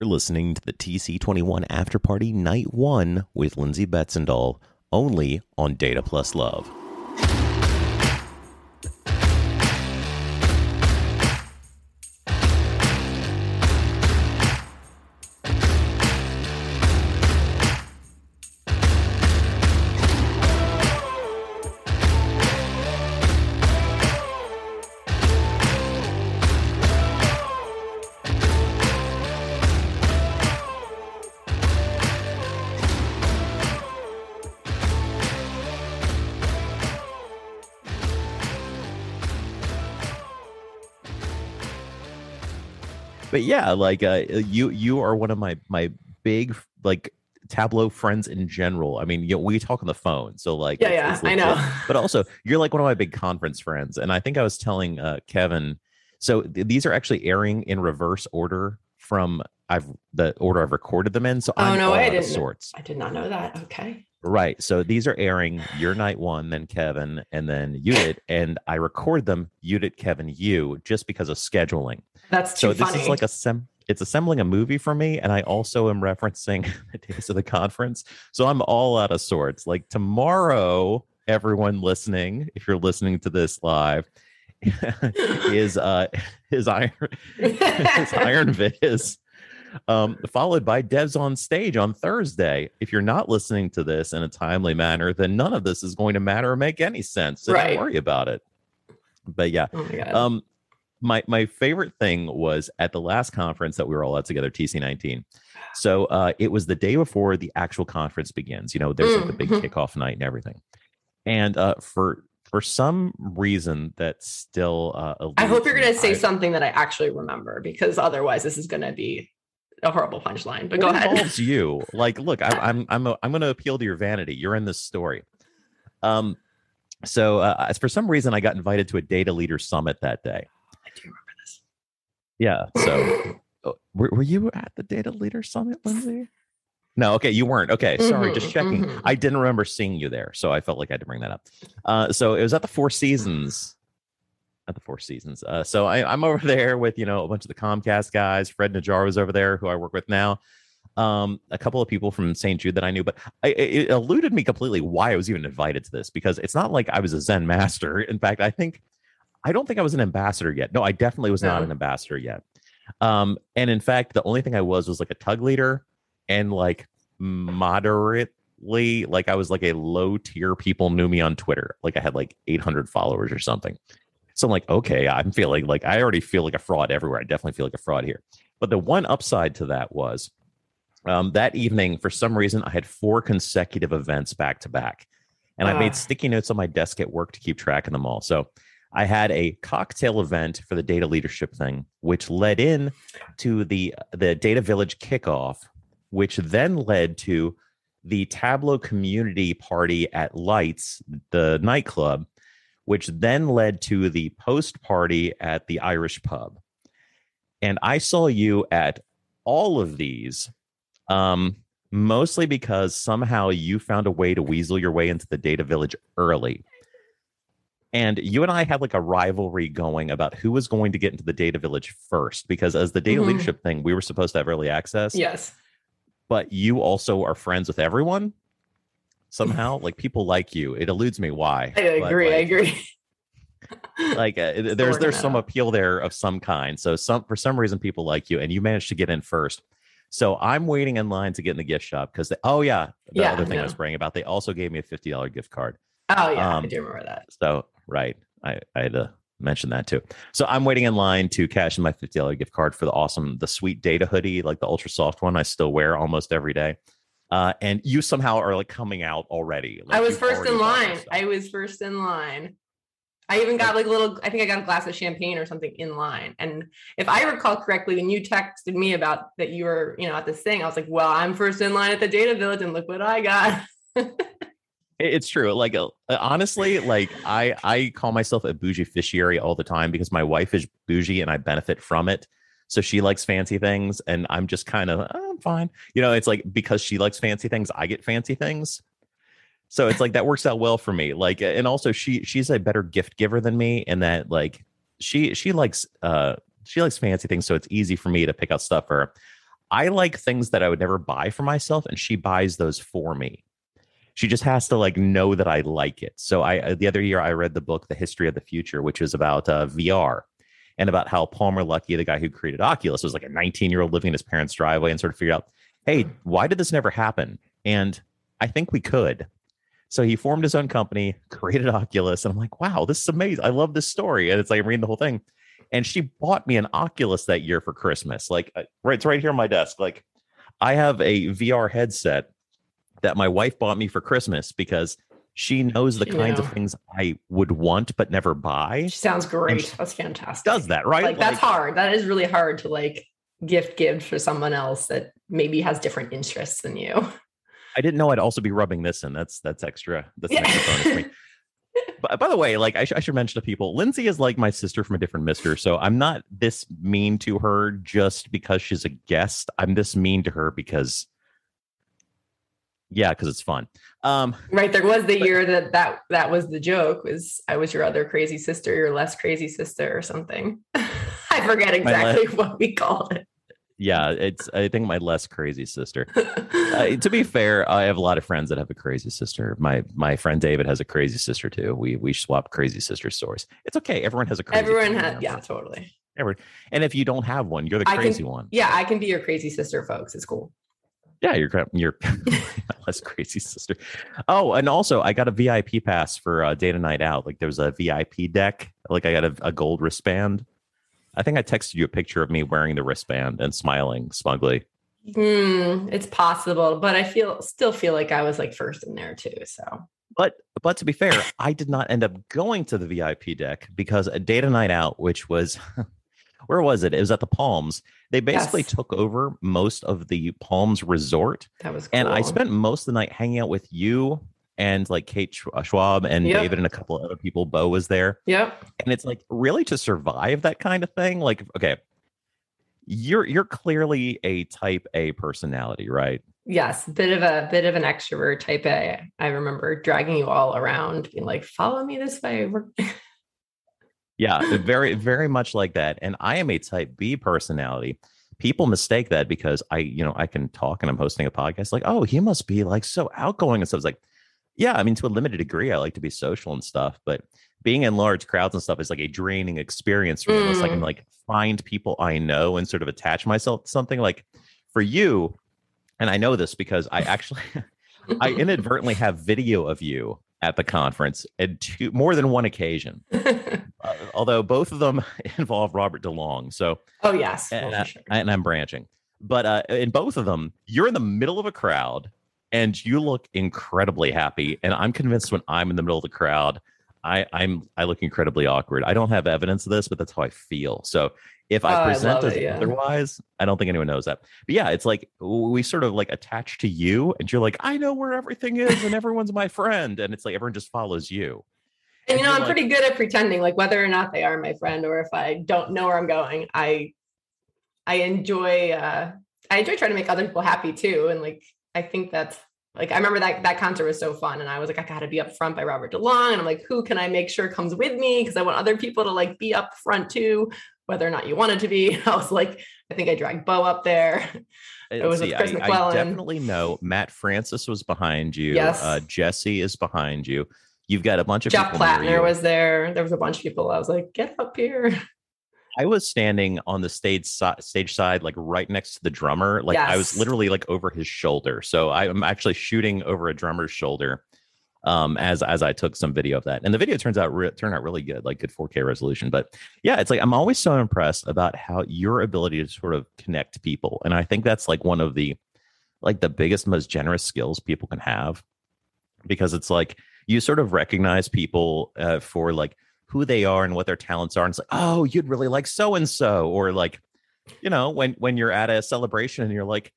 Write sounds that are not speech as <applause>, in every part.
You're listening to the TC21 After Party Night 1 with Lindsay Betzendahl, only on Data Plus Love. But yeah, like uh, you you are one of my my big like Tableau friends in general. I mean, you know, we talk on the phone, so like yeah, yeah, I know. But also, <laughs> you're like one of my big conference friends, and I think I was telling uh, Kevin. So th- these are actually airing in reverse order from I've the order I've recorded them in. So oh I'm no, all I out didn't. sorts. I did not know that. Okay. Right. So these are airing your night one, then Kevin, and then you did, and I record them you did Kevin you just because of scheduling. That's too so this is like a sem it's assembling a movie for me and i also am referencing <laughs> the days of the conference so i'm all out of sorts like tomorrow everyone listening if you're listening to this live <laughs> is uh <laughs> his iron his iron viz um followed by devs on stage on thursday if you're not listening to this in a timely manner then none of this is going to matter or make any sense so Right. don't worry about it but yeah oh my um, my my favorite thing was at the last conference that we were all at together, TC19. So uh, it was the day before the actual conference begins. You know, there's like the big Mhm. kickoff night and everything. And uh, for for some reason that still uh, I hope you're gonna say I- something that I actually remember because otherwise this is gonna be a horrible punchline. But go ahead. involves you. <laughs> Like, look, I, I'm I'm a, I'm going to appeal to your vanity. You're in this story. Um, so uh, as for some reason, I got invited to a data leader summit that day. I do remember this. Yeah. So <laughs> uh, were, were you at the data leader summit, Lindsay? No, okay, you weren't. Okay, sorry, just Mhm, checking. mhm. I didn't remember seeing you there, so I felt like I had to bring that up. Uh, so it was at the Four Seasons. At the Four Seasons. Uh, so I, I'm over <laughs> there with you know a bunch of the Comcast guys. Fred Najar was over there, who I work with now. Um, a couple of people from St. Jude that I knew, but I, it eluded me completely why I was even invited to this because it's not like I was a Zen master. In fact, I think I don't think I was an ambassador yet. No, I definitely was not an ambassador yet. Um, and in fact, the only thing I was was like a tug leader and like moderately, like I was like a low tier. People knew me on Twitter. Like I had like 800 followers or something. So I'm like, okay, I'm feeling like I already feel like a fraud everywhere. I definitely feel like a fraud here. But the one upside to that was um, that evening, for some reason, I had four consecutive events back to back. And I made sticky notes on my desk at work to keep track of them all. So I had a cocktail event for the data leadership thing, which led in to the the data village kickoff, which then led to the Tableau community party at Lights, the nightclub, which then led to the post party at the Irish pub. And I saw you at all of these, um, mostly because somehow you found a way to weasel your way into the data village early. And you and I had like a rivalry going about who was going to get into the data village first, because as the data Mhm. leadership thing, we were supposed to have early access Yes. but you also are friends with everyone somehow like people like you it eludes me why I agree. I agree. <laughs> like uh, there's there's some out. appeal there of some kind so some for some reason people like you and you managed to get in first so i'm waiting in line to get in the gift shop because oh yeah the Yeah, other thing i was no. bragging about they also gave me a $50 gift card Oh yeah, um, I do remember that. so right i i had to mention that too so i'm waiting in line to cash in my $50 gift card for the awesome the sweet data hoodie like the ultra soft one i still wear almost every day uh, and you somehow are like coming out already. Like, I was first in line. I was first in line. I even got like a little, I think I got a glass of champagne or something in line. And if I recall correctly, when you texted me about that you were, you know, at this thing, I was like, well, I'm first in line at the data village and look what I got. <laughs> It's true. Like uh, honestly, like I I call myself a bougie fishiary all the time because my wife is bougie and I benefit from it. So she likes fancy things, and I'm just kind of "Oh, I'm fine. You know, it's like because she likes fancy things, I get fancy things. So it's like that works out well for me. Like, and also she she's a better gift giver than me in that like she she likes uh she likes fancy things, so it's easy for me to pick out stuff for her. I like things that I would never buy for myself, and she buys those for me. She just has to like know that I like it. So I uh, the other year I read the book The History of the Future, which is about uh, VR and about how Palmer Luckey, the guy who created Oculus, was like a 19 year old living in his parents' driveway and sort of figured out, hey, why did this never happen? And I think we could. So he formed his own company, created Oculus, and I'm like, wow, this is amazing. I love this story. And it's like I'm reading the whole thing. And she bought me an Oculus that year for Christmas. Like, uh, right, it's right here on my desk. Like, I have a VR headset that my wife bought me for Christmas because she knows the She kinds knew. of things I would want but never buy. She sounds great. she That's fantastic. Does that right? Like that's hard. That is really hard to like gift give for someone else that maybe has different interests than you. I didn't know I'd also be rubbing this in. That's that's extra. That's an extra bonus for me. But by the way, like I, sh- I should mention to people, Lindsay is like my sister from a different mister. So I'm not this mean to her just because she's a guest. I'm this mean to her because, yeah, because it's fun. Um, Right. There was the year that that that was the joke was I was your other crazy sister, your less crazy sister or something. <laughs> I forget exactly <laughs> what we called it. yeah, it's I think my less crazy sister. <laughs> Uh, to be fair, I have a lot of friends that have a crazy sister. My my friend David has a crazy sister too. We we swap crazy sister stories. It's okay. Everyone has a crazy. Everyone sister, had you know, yeah, totally. everyone- And if you don't have one, you're the I can- crazy one. Yeah, I can be your crazy sister, folks. It's cool. Yeah, you're cra- you're less <laughs> crazy sister. Oh, and also I got a VIP pass for uh, data night out. Like there was a VIP deck. Like I got a, a gold wristband. I think I texted you a picture of me wearing the wristband and smiling smugly. Hmm, it's possible, but I feel still feel like I was like first in there too. So But but to be fair, I did not end up going to the VIP deck because a data night out, which was <laughs> where was it? It was at the Palms. They basically Yes. took over most of the Palms resort. that was cool. And I spent most of the night hanging out with you and like Kate uh, Schwab and Yep. David and a couple of other people. Bo was there. Yep. And it's like really to survive that kind of thing. Like, okay, you're you're clearly a type A personality, right? Yes, bit of a bit of an extrovert type A. I remember dragging you all around, being like, "Follow me this way." Yeah, very, very much like that. And I am a type B personality. People mistake that because I, you know, I can talk and I'm hosting a podcast. Like, oh, he must be like so outgoing and stuff. It's like, yeah, I mean, to a limited degree, I like to be social and stuff, but being in large crowds and stuff is like a draining experience for me. Unless I can Mm. like find people I know and sort of attach myself to something. Like for you, and I know this because I actually <laughs> I inadvertently have video of you at the conference and two more than one occasion <laughs> uh, although both of them <laughs> involve Robert DeLong. So, oh yes, and, well, I, sure. and I'm branching, but uh, in both of them, you're in the middle of a crowd and you look incredibly happy. And I'm convinced when I'm in the middle of the crowd, I, I'm I look incredibly awkward. I don't have evidence of this, but that's how I feel. So if Oh, I I present love as it, yeah. otherwise, I don't think anyone knows that. But yeah, it's like we sort of like attach to you, and you're like, I know where everything is, and everyone's my friend, and it's like everyone just follows you. And you know, I'm like- pretty good at pretending, like whether or not they are my friend, or if I don't know where I'm going, I I enjoy uh I enjoy trying to make other people happy too. And like I think that's like I remember that that concert was so fun, and I was like, I gotta be up front by Robert DeLong, and I'm like, who can I make sure comes with me? Because I want other people to like be up front too, whether or not you wanted to be. <laughs> I was like, I think I dragged Bo up there. It was with Chris I, I definitely know Matt Francis was behind you. Yes. Uh, Jesse is behind you. You've got a bunch of Jeff Plattner was there. There was a bunch of people. I was like, get up here. I was standing on the stage si- stage side, like right next to the drummer. Like I was literally like over his shoulder. So I, am actually shooting over a drummer's shoulder. Um, as as I took some video of that, and the video turns out re- turned out really good, like good 4K resolution. But yeah, it's like I'm always so impressed about how your ability to sort of connect people, and I think that's like one of the like the biggest, most generous skills people can have, because it's like you sort of recognize people uh, for like who they are and what their talents are. And it's like, oh, you'd really like so and so, or like, you know, when when you're at a celebration and you're like,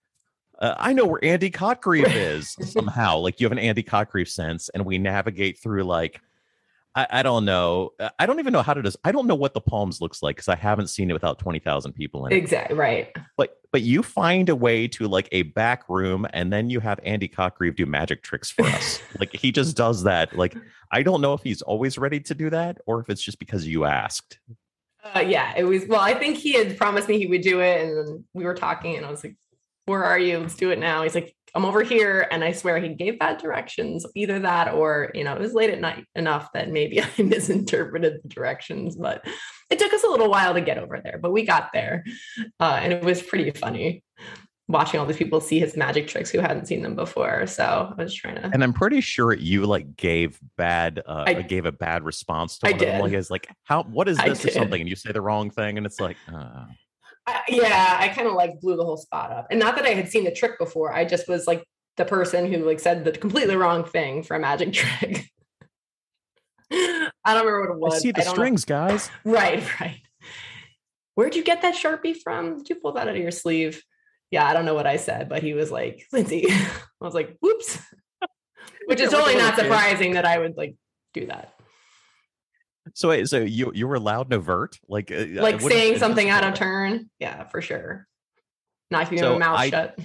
uh, I know where Andy Cotgreave is <laughs> somehow. Like you have an Andy Cotgreave sense, and we navigate through like. I, I don't know. Uh, I don't even know how to. Des- I don't know what the Palms looks like because I haven't seen it without twenty thousand people in it. Exactly. Right. But but you find a way to like a back room, and then you have Andy Cotgreave do magic tricks for us. <laughs> like he just does that. Like I don't know if he's always ready to do that, or if it's just because you asked. Uh, yeah, it was. Well, I think he had promised me he would do it, and then we were talking, and I was like, where are you? Let's do it now. He's like, I'm over here. And I swear he gave bad directions, either that or, you know, it was late at night enough that maybe <laughs> I misinterpreted the directions, but it took us a little while to get over there, but we got there. Uh, and it was pretty funny watching all these people see his magic tricks who hadn't seen them before. So I was trying to. And I'm pretty sure you like gave bad, uh, I, gave a bad response to I one did. of them. Like, it's like, how, what is this or something? And you say the wrong thing. And it's like, uh, I, yeah, I kind of like blew the whole spot up. And not that I had seen the trick before. I just was like the person who like said the completely wrong thing for a magic <laughs> trick. I don't remember what it was. I see the don't know. strings, guys. Right, <laughs> right. Where'd you get that Sharpie from? Did you pull that out of your sleeve? Yeah, I don't know what I said, but he was like, Lindsay. <laughs> I was like, whoops. Which is Yeah, like a totally not surprising that I would like do that. So, wait, so you, you were loud and overt? Like, uh, Like saying something out of turn. Yeah, for sure. Not keeping So my mouth I- shut.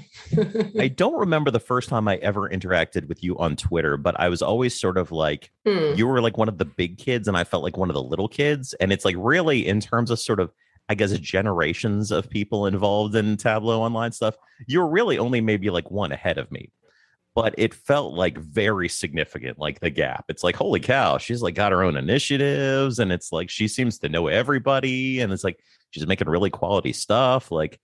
I <laughs> don't remember the first time I ever interacted with you on Twitter, but I was always sort of like, Hmm. you were like one of the big kids and I felt like one of the little kids. And it's like really in terms of sort of, I guess, generations of people involved in Tableau online stuff, you're really only maybe like one ahead of me. But it felt like very significant, like the gap. It's like, holy cow, she's like got her own initiatives and it's like she seems to know everybody. And it's like she's making really quality stuff. Like,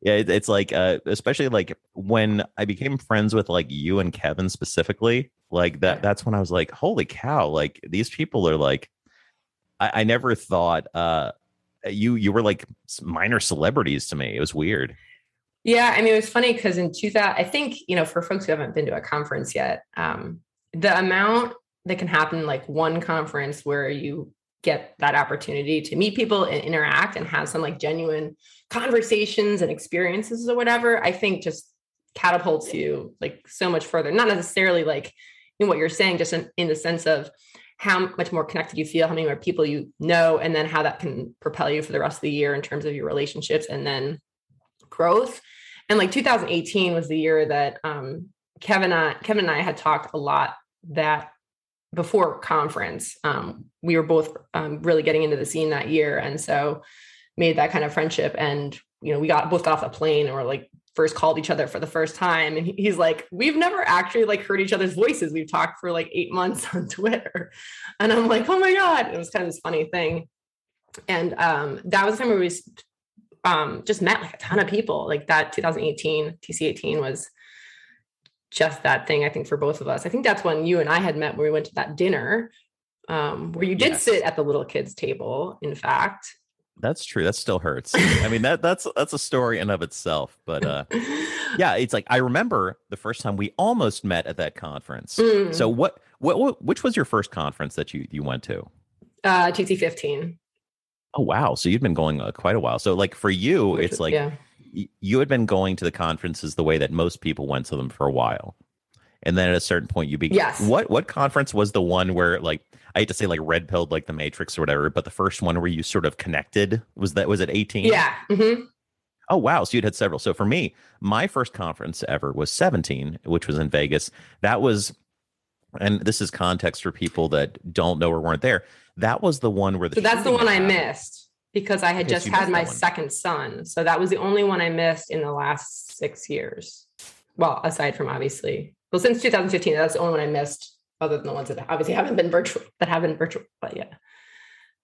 yeah, it, it's like, uh, especially like when I became friends with like you and Kevin specifically, like that. That's when I was like, holy cow! Like these people are like, I, I never thought uh, you you were like minor celebrities to me. It was weird. Yeah, I mean, it was funny because in 2000, I think, you know, for folks who haven't been to a conference yet, um, the amount that can happen like one conference where you get that opportunity to meet people and interact and have some like genuine conversations and experiences or whatever, I think just catapults you like so much further. Not necessarily like in what you're saying, just in, in the sense of how much more connected you feel, how many more people you know, and then how that can propel you for the rest of the year in terms of your relationships and then growth. And like 2018 was the year that um, Kevin, and I, Kevin and I had talked a lot that before conference, um, we were both um, really getting into the scene that year, and so made that kind of friendship. And you know, we got both got off the plane and were like first called each other for the first time. And he's like, "We've never actually like heard each other's voices. We've talked for like eight months <laughs> on Twitter," and I'm like, "Oh my god!" It was kind of this funny thing. And um, that was the time where we um, just met like a ton of people. Like that 2018 TC18 was just that thing, I think, for both of us. I think that's when you and I had met where we went to that dinner um, where you did Yes. sit at the little kids' table, in fact. That's true. That still hurts. I mean that that's that's a story in of itself. But uh, <laughs> yeah, it's like I remember the first time we almost met at that conference. Mm. So what, what what which was your first conference that you you went to? uh, TC15. Oh wow! So you've been going uh, quite a while. So like for you, which it's like yeah. y- you had been going to the conferences the way that most people went to them for a while, and then at a certain point you began. Yes. What what conference was the one where like I hate to say like red pilled like the Matrix or whatever, but the first one where you sort of connected was that was it eighteen? Yeah. mhm. Oh wow! So you'd had several. So for me, my first conference ever was 17, which was in Vegas. That was, and this is context for people that don't know or weren't there. That was the one where the So that's the one I missed because I had just had my second son. So that was the only one I missed in the last six years. Well, aside from obviously, well, since 2015, that's the only one I missed, other than the ones that obviously haven't been virtual, that have been virtual. But yeah,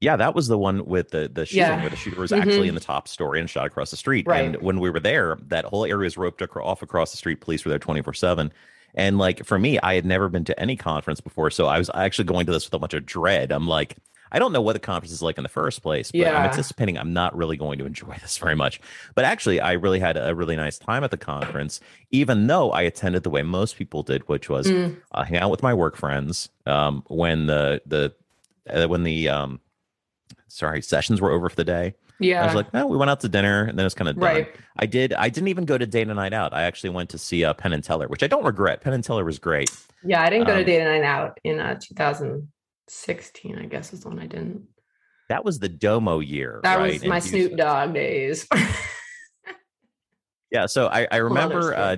Yeah, that was the one with the the shooting Yeah. where the shooter was Mhm. actually in the top story and shot across the street. Right. And when we were there, that whole area was roped off across the street. Police were there twenty four seven. And like for me, I had never been to any conference before, so I was actually going to this with a bunch of dread. I'm like, I don't know what the conference is like in the first place, but I'm anticipating I'm not really going to enjoy <laughs> this very much. But actually, I really had a really nice time at the conference, even though I attended the way most people did, which was Mm, uh, hang out with my work friends. Um, when the the uh, when the um, sorry sessions were over for the day, I was like, no, we went out to dinner, and then it's kind of done. right. I did. I didn't even go to Data Night Out. I actually went to see uh, Penn and Teller, which I don't regret. Penn and Teller was great. Yeah, I didn't go to Um, Data Night Out in uh, 2016. I guess is the one I didn't. That was the Domo year. That right? was my. Snoop Dogg days. Yeah. So I, I <laughs> remember uh,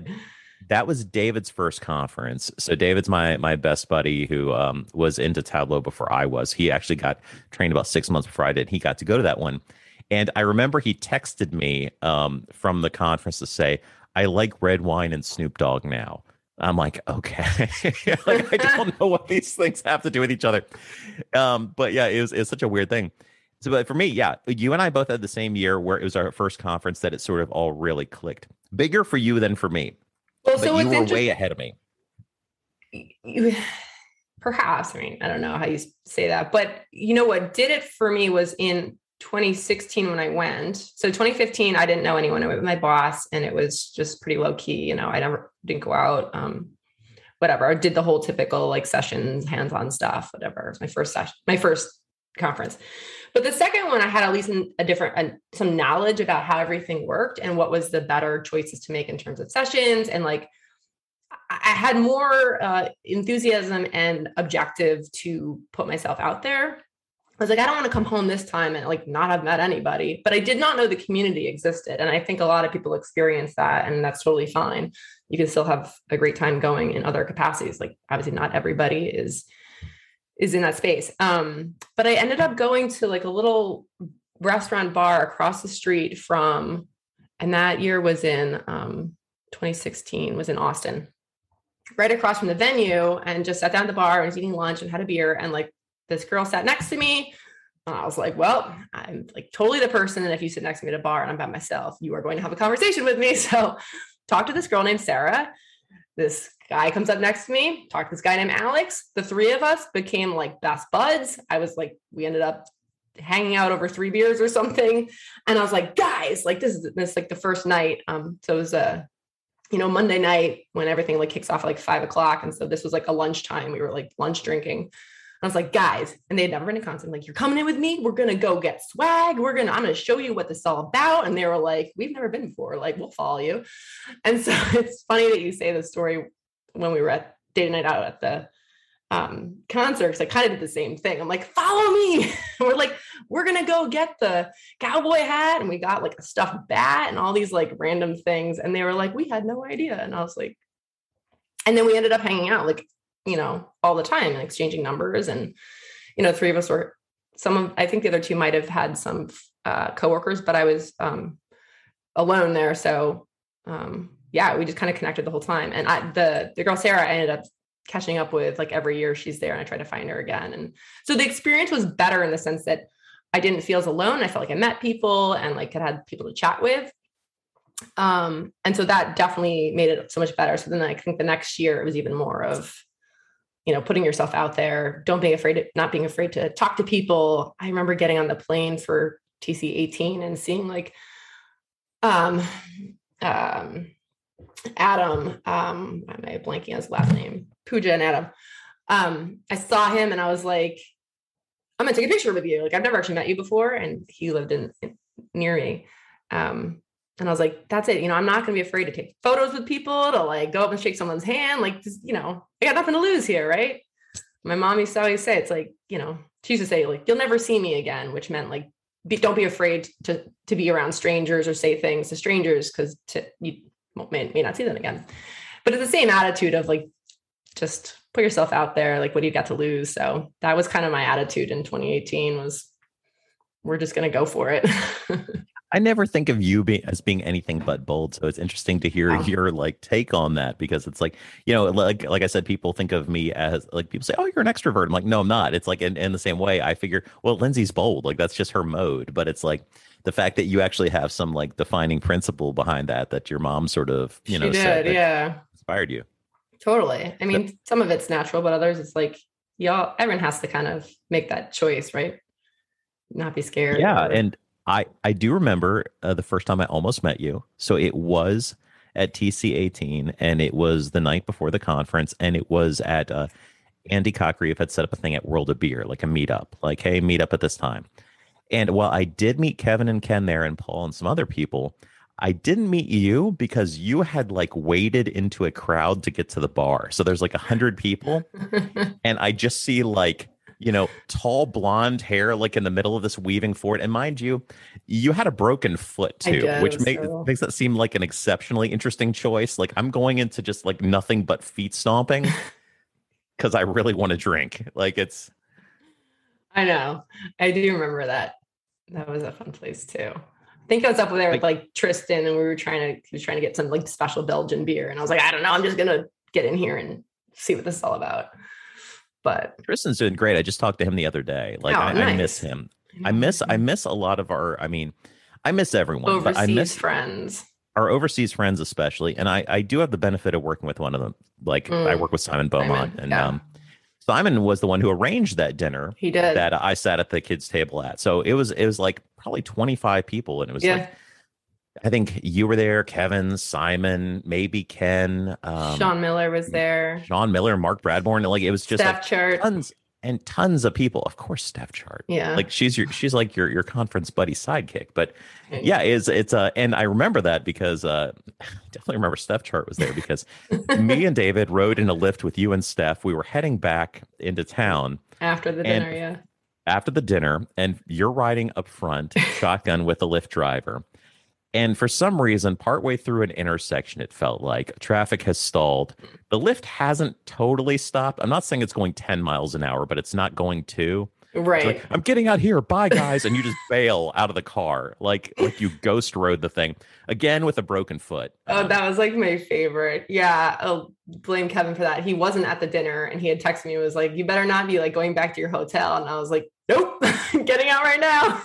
that was David's first conference. So David's my my best buddy who um, was into Tableau before I was. He actually got trained about six months before I did. He got to go to that one, and I remember he texted me um, from the conference to say, I like red wine and Snoop Dogg now. I'm like, okay, <laughs> like, I don't know what these things have to do with each other. Um, but yeah, it was it's such a weird thing. So, but for me, yeah, you and I both had the same year where it was our first conference that it sort of all really clicked. Bigger for you than for me. Well, but so you were way ahead of me. You, perhaps, I mean, I don't know how you say that, but you know what did it for me was in 2016 when I went. So 2015, I didn't know anyone. I went with my boss, and it was just pretty low key. You know, I never didn't go out. Um, whatever. I did the whole typical like sessions, hands-on stuff, whatever. It was my first session, my first conference. But the second one, I had at least a different, a, some knowledge about how everything worked and what was the better choices to make in terms of sessions. And like, I had more uh, enthusiasm and objective to put myself out there. I was like, I don't want to come home this time and like not have met anybody, but I did not know the community existed. And I think a lot of people experience that, and that's totally fine. You can still have a great time going in other capacities. Like, obviously, not everybody is is in that space. Um, but I ended up going to like a little restaurant bar across the street from, and that year was in um, 2016, was in Austin, right across from the venue, and just sat down at the bar and was eating lunch and had a beer. And like this girl sat next to me. And I was like, well, I'm like totally the person. And if you sit next to me at a bar and I'm by myself, you are going to have a conversation with me. <laughs> So talk to this girl named Sarah. This guy comes up next to me, talk to this guy named Alex. The three of us became like best buds. I was like, we ended up hanging out over three beers or something. And I was like, guys, like this is this like the first night. Um, so it was a you know, Monday night when everything like kicks off at like five o'clock. And so this was like a lunchtime. We were like lunch drinking. I was like, guys, and they had never been to concert. I'm like, you're coming in with me. We're gonna go get swag. We're gonna, I'm gonna show you what this is all about. And they were like, we've never been before. Like, we'll follow you. And so <laughs> it's funny that you say the story when we were at data night out at the um, concert because I kind of did the same thing. I'm like, follow me. <laughs> we're like, we're gonna go get the cowboy hat, and we got like a stuffed bat and all these like random things. And they were like, we had no idea. And I was like, and then we ended up hanging out like, you know, all the time and exchanging numbers. And you know, three of us were some of I think the other two might have had some uh, coworkers, but I was um, alone there, so um, yeah, we just kind of connected the whole time. And I, the the girl Sarah, I ended up catching up with like every year she's there, and I try to find her again. And so the experience was better in the sense that I didn't feel as alone. I felt like I met people and like had had people to chat with. Um, and so that definitely made it so much better. So then I think the next year it was even more of, you know, putting yourself out there, don't be afraid, of, not being afraid to talk to people. I remember getting on the plane for TC 18 and seeing like, um, um, Adam, um, am I blanking his last name? Pooja and Adam. Um, I saw him and I was like, I'm gonna take a picture with you. Like I've never actually met you before, and he lived in, in near me. Um, and I was like, that's it. You know, I'm not gonna be afraid to take photos with people, to like go up and shake someone's hand. Like, just, you know, I got nothing to lose here, right? My mom used to always say, it's like, you know, she used to say, like, you'll never see me again, which meant like, be, don't be afraid to to be around strangers or say things to strangers because you may, may not see them again. But it's the same attitude of like, just put yourself out there. Like, what do you got to lose? So that was kind of my attitude in 2018 was we're just going to go for it. <laughs> I never think of you being as being anything but bold. So it's interesting to hear wow. your like take on that because it's like, you know, like like I said, people think of me as like people say, Oh, you're an extrovert. I'm like, no, I'm not. It's like in, in the same way, I figure, well, Lindsay's bold. Like that's just her mode. But it's like the fact that you actually have some like defining principle behind that that your mom sort of you know did, yeah inspired you totally i mean some of it's natural but others it's like y'all everyone has to kind of make that choice right not be scared yeah or... and i i do remember uh, the first time i almost met you so it was at tc18 and it was the night before the conference and it was at uh, andy Cotgreave had set up a thing at world of beer like a meetup like hey meet up at this time and while I did meet Kevin and Ken there and Paul and some other people, I didn't meet you because you had like waded into a crowd to get to the bar. So there's like a hundred people, <laughs> and I just see like you know tall blonde hair like in the middle of this weaving forward. And mind you, you had a broken foot too, which make, so. makes that seem like an exceptionally interesting choice. Like I'm going into just like nothing but feet stomping <laughs> because I really want to drink. Like it's. I know. I do remember that that was a fun place too. I think I was up there with like Tristan, and we were trying to he was trying to get some like special Belgian beer, and I was like, I don't know, I'm just gonna get in here and see what this is all about. But Tristan's doing great. I just talked to him the other day. Like Oh, I, I miss him. I miss I miss a lot of our. I mean, I miss everyone, but I overseas miss friends. our overseas friends especially. And I I do have the benefit of working with one of them. Like I Mm. work with Simon Beaumont, Simon, and yeah. um, Simon was the one who arranged that dinner He did. that I sat at the kids' table at. So it was it was like probably twenty five people, and it was yeah. like I think you were there, Kevin, Simon, maybe Ken, um, Sean Miller was there. Sean Miller, Mark Bradbourne. Like it was just Steph like Chart. tons and tons of people. Of course, Steph Chart. Yeah. Like she's your she's like your your conference buddy sidekick. But yeah, it's it's uh and I remember that because uh I <laughs> definitely remember Steph Chart was there because me and David rode in a lift with you and Steph. We were heading back into town after the dinner, yeah. after the dinner and you're riding up front shotgun with the lift driver and for some reason partway through an intersection it felt like traffic has stalled the lift hasn't totally stopped i'm not saying it's going 10 miles an hour but it's not going to Right. like, i'm getting out here bye guys and you just bail out of the car like like you ghost rode the thing again with a broken foot Oh, Um, that was like my favorite. Yeah, I'll blame Kevin for that. He wasn't at the dinner and he had texted me, was like, You better not be like going back to your hotel. And I was like, Nope, <laughs> getting out right now.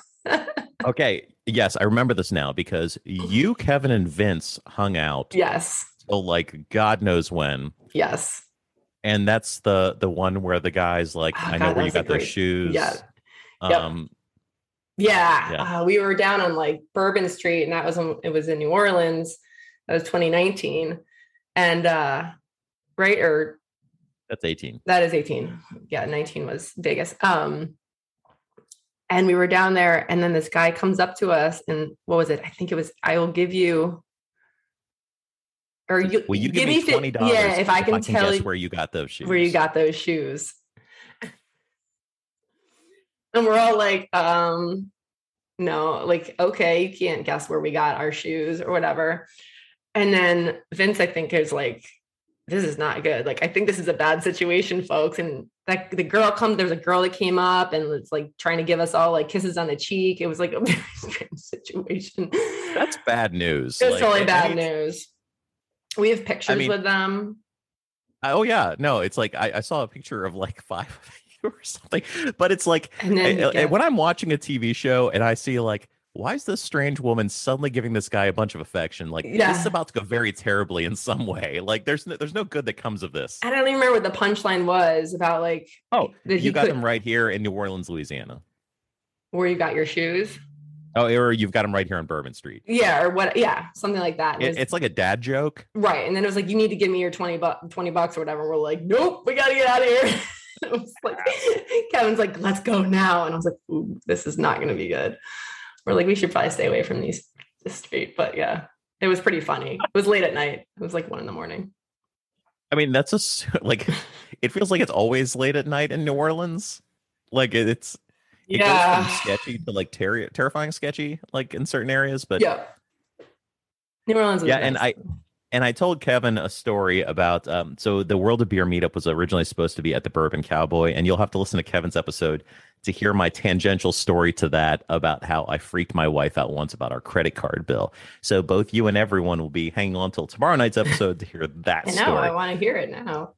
Okay yes i remember this now because you kevin and vince hung out yes. till like god knows when Yes. and that's the the one where the guys like Oh, i God, know where you got those shoes yeah. Yep. um Yeah. Yeah. Uh, we were down on like Bourbon Street and that was when it was in New Orleans. That was 2019. And uh right or that's 18 that is 18 yeah 19 was vegas um and we were down there and then this guy comes up to us and what was it? I think it was i will give you or you will you give, me 20 dollars yeah if i can, tell guess you where you got those shoes where you got those shoes. And we're all like um no like okay you can't guess where we got our shoes or whatever. And then vince i think is like this is not good. Like i think this is a bad situation folks and like the girl comes there's a girl that came up and was like trying to give us all like kisses on the cheek. It was like a <laughs> very strange situation. That's bad news it was Like, totally I- I bad news. We have pictures mean- with them. Oh yeah. No it's like I, I saw a picture of like <laughs> five of you or something but it's like I- I- when i'm watching a tv show and i see like why is this strange woman suddenly giving this guy a bunch of affection like this is about to go very terribly in some way like there's no, there's no good that comes of this I don't even remember what the punchline was about like oh you got could- them right here in new orleans louisiana where you got your shoes. oh or you've got them right here on bourbon street Yeah, or what yeah, something like that. It It- was- it's like a dad joke right. And then it was like, you need to give me your 20 bucks 20 bucks or whatever. We're like, nope, we gotta get out of here. <laughs> it was like <laughs> Kevin's like, let's go now. And I was like, Ooh, this is not gonna be good. We're like, we should probably stay away from these this street. But yeah, it was pretty funny. It was late at night. It was like one in the morning. I mean, that's a <laughs> like it feels like it's always late at night in New Orleans. Like it's it goes Yeah. from sketchy to like terri terrifying sketchy, like in certain areas. But Yeah. New Orleans Yeah, and I and I told Kevin a story about um so the World of Beer meetup was originally supposed to be at the Bourbon Cowboy, and you'll have to listen to Kevin's episode to hear my tangential story to that about how I freaked my wife out once about our credit card bill. So both you and everyone will be hanging on till tomorrow night's episode to hear that I know, story. I want to hear it now.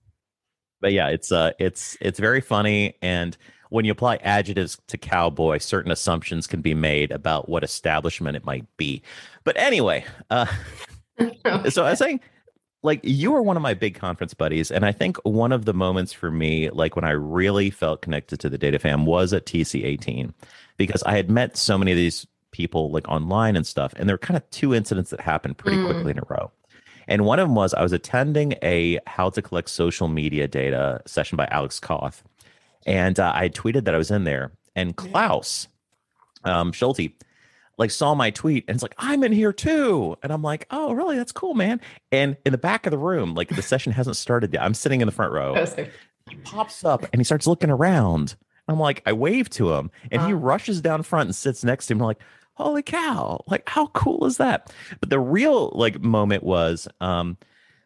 but yeah, it's uh it's it's very funny and when you apply adjectives to cowboy, certain assumptions can be made about what establishment it might be. But anyway, uh <laughs> so I was saying like you are one of my big conference buddies and I think one of the moments for me like when I really felt connected to the data fam was at TC18 because I had met so many of these people like online and stuff and there were kind of two incidents that happened pretty Mm. quickly in a row. And one of them was I was attending a how to collect social media data session by Alex Koth. And uh, I tweeted that I was in there. And Klaus um, Schulte like saw my tweet and it's like, I'm in here too. And I'm like, oh, really? That's cool, man. And in the back of the room, like the session hasn't started yet. I'm sitting in the front row. He pops up and he starts looking around. I'm like, I wave to him and he Uh-huh. rushes down front and sits next to him. I'm like, holy cow, like how cool is that? But the real like moment was um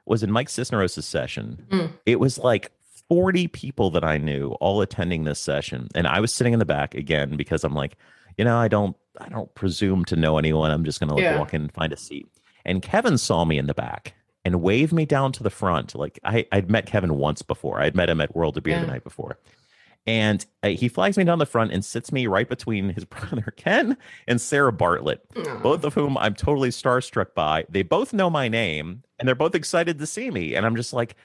was in Mike Cisneros' session. Mm. It was like 40 people that I knew all attending this session. And I was sitting in the back again because I'm like, you know, I don't I don't presume to know anyone. I'm just gonna like Yeah. walk in and find a seat. And Kevin saw me in the back and waved me down to the front. Like I, I'd met Kevin once before. I'd met him at World of Beer the night before. And uh, he flags me down the front and sits me right between his <laughs> brother Ken and Sarah Bartlett, both of whom I'm totally starstruck by. They both know my name and they're both excited to see me. And I'm just like,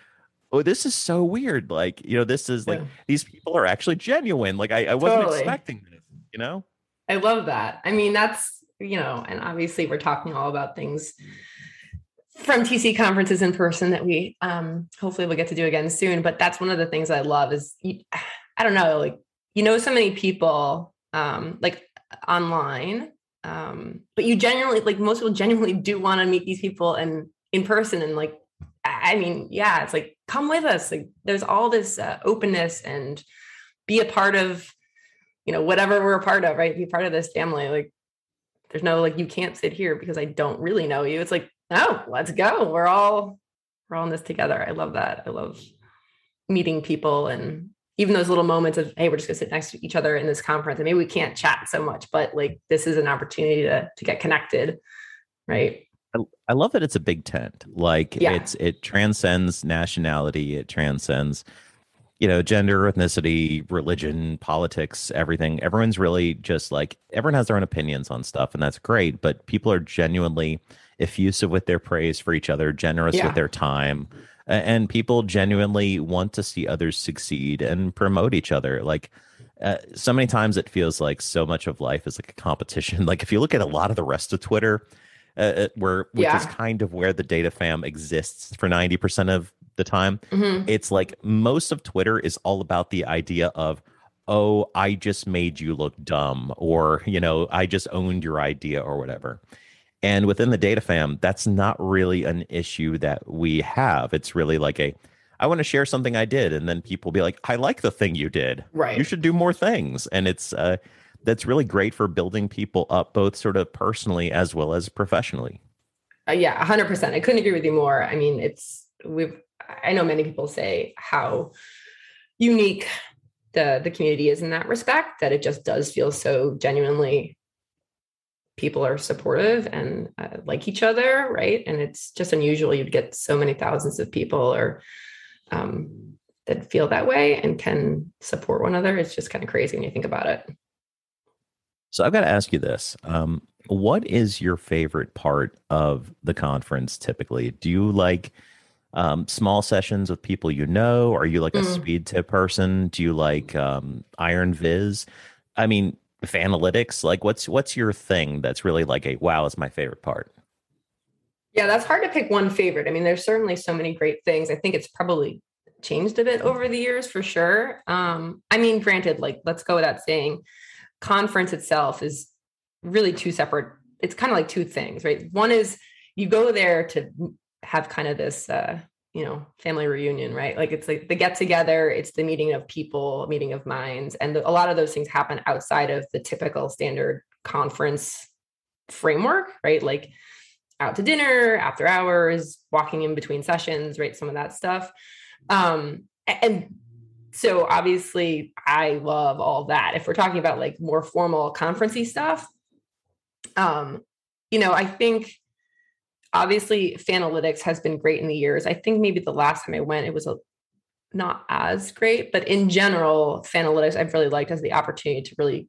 oh, this is so weird. Like, you know, this is like Yeah. these people are actually genuine. Like I, I wasn't Totally. expecting this, you know? I love that. I mean, that's, you know, and obviously we're talking all about things from TC conferences in person that we um hopefully we'll get to do again soon. But that's one of the things I love is you, I don't know, like you know so many people um like online. Um, but you genuinely like most people genuinely do want to meet these people and in person and like I I mean, yeah, it's like come with us. Like there's all this uh, openness and be a part of you know whatever we're a part of right? Be part of this family like there's no like you can't sit here because i don't really know you. It's like no let's go. We're all we're all in this together. I love that. I love meeting people and even those little moments of hey we're just gonna sit next to each other in this conference and maybe we can't chat so much but like this is an opportunity to to get connected right? I, I love that it's a big tent. Like Yeah. it's it transcends nationality, it transcends you know gender, ethnicity, religion, politics, everything. Everyone's really just like everyone has their own opinions on stuff and that's great, but people are genuinely effusive with their praise for each other, generous Yeah. with their time. And people genuinely want to see others succeed and promote each other. Like uh, so many times it feels like so much of life is like a competition. <laughs> Like if you look at a lot of the rest of Twitter, uh, uh, where which is kind of where the data fam exists for 90% of the time Mhm. it's like most of twitter is all about the idea of oh i just made you look dumb or you know i just owned your idea or whatever and within the data fam that's not really an issue that we have it's really like a i want to share something i did and then people be like i like the thing you did right you should do more things and it's uh that's really great for building people up both sort of personally as well as professionally Uh, yeah, hundred percent. I couldn't agree with you more. I mean, it's we've. I know many people say how unique the the community is in that respect. That it just does feel so genuinely. People are supportive and uh, like each other, right? And it's just unusual. You'd get so many thousands of people or um, that feel that way and can support one another. It's just kind of crazy when you think about it. So I've got to ask you this. Um, what is your favorite part of the conference typically? Do you like um, small sessions with people you know? Are you like a Mm. speed tip person? Do you like um, Iron Viz? I mean, Fanalytics. Like, what's what's your thing that's really like a wow? Is my favorite part. Yeah, that's hard to pick one favorite. I mean, there's certainly so many great things. I think it's probably changed a bit over the years for sure. Um, I mean, granted, like let's go without saying, conference itself is really two separate. It's kind of like two things, right? One is you go there to have kind of this, uh, you know, family reunion, right? Like it's like the get together, it's the meeting of people, meeting of minds, and the, a lot of those things happen outside of the typical standard conference framework, right? Like out to dinner after hours walking in between sessions right some of that stuff um and so obviously i love all that if we're talking about like more formal conferencey stuff um you know i think obviously fanalytics has been great in the years i think maybe the last time i went it was a not as great but in general fanalytics i've really liked as the opportunity to really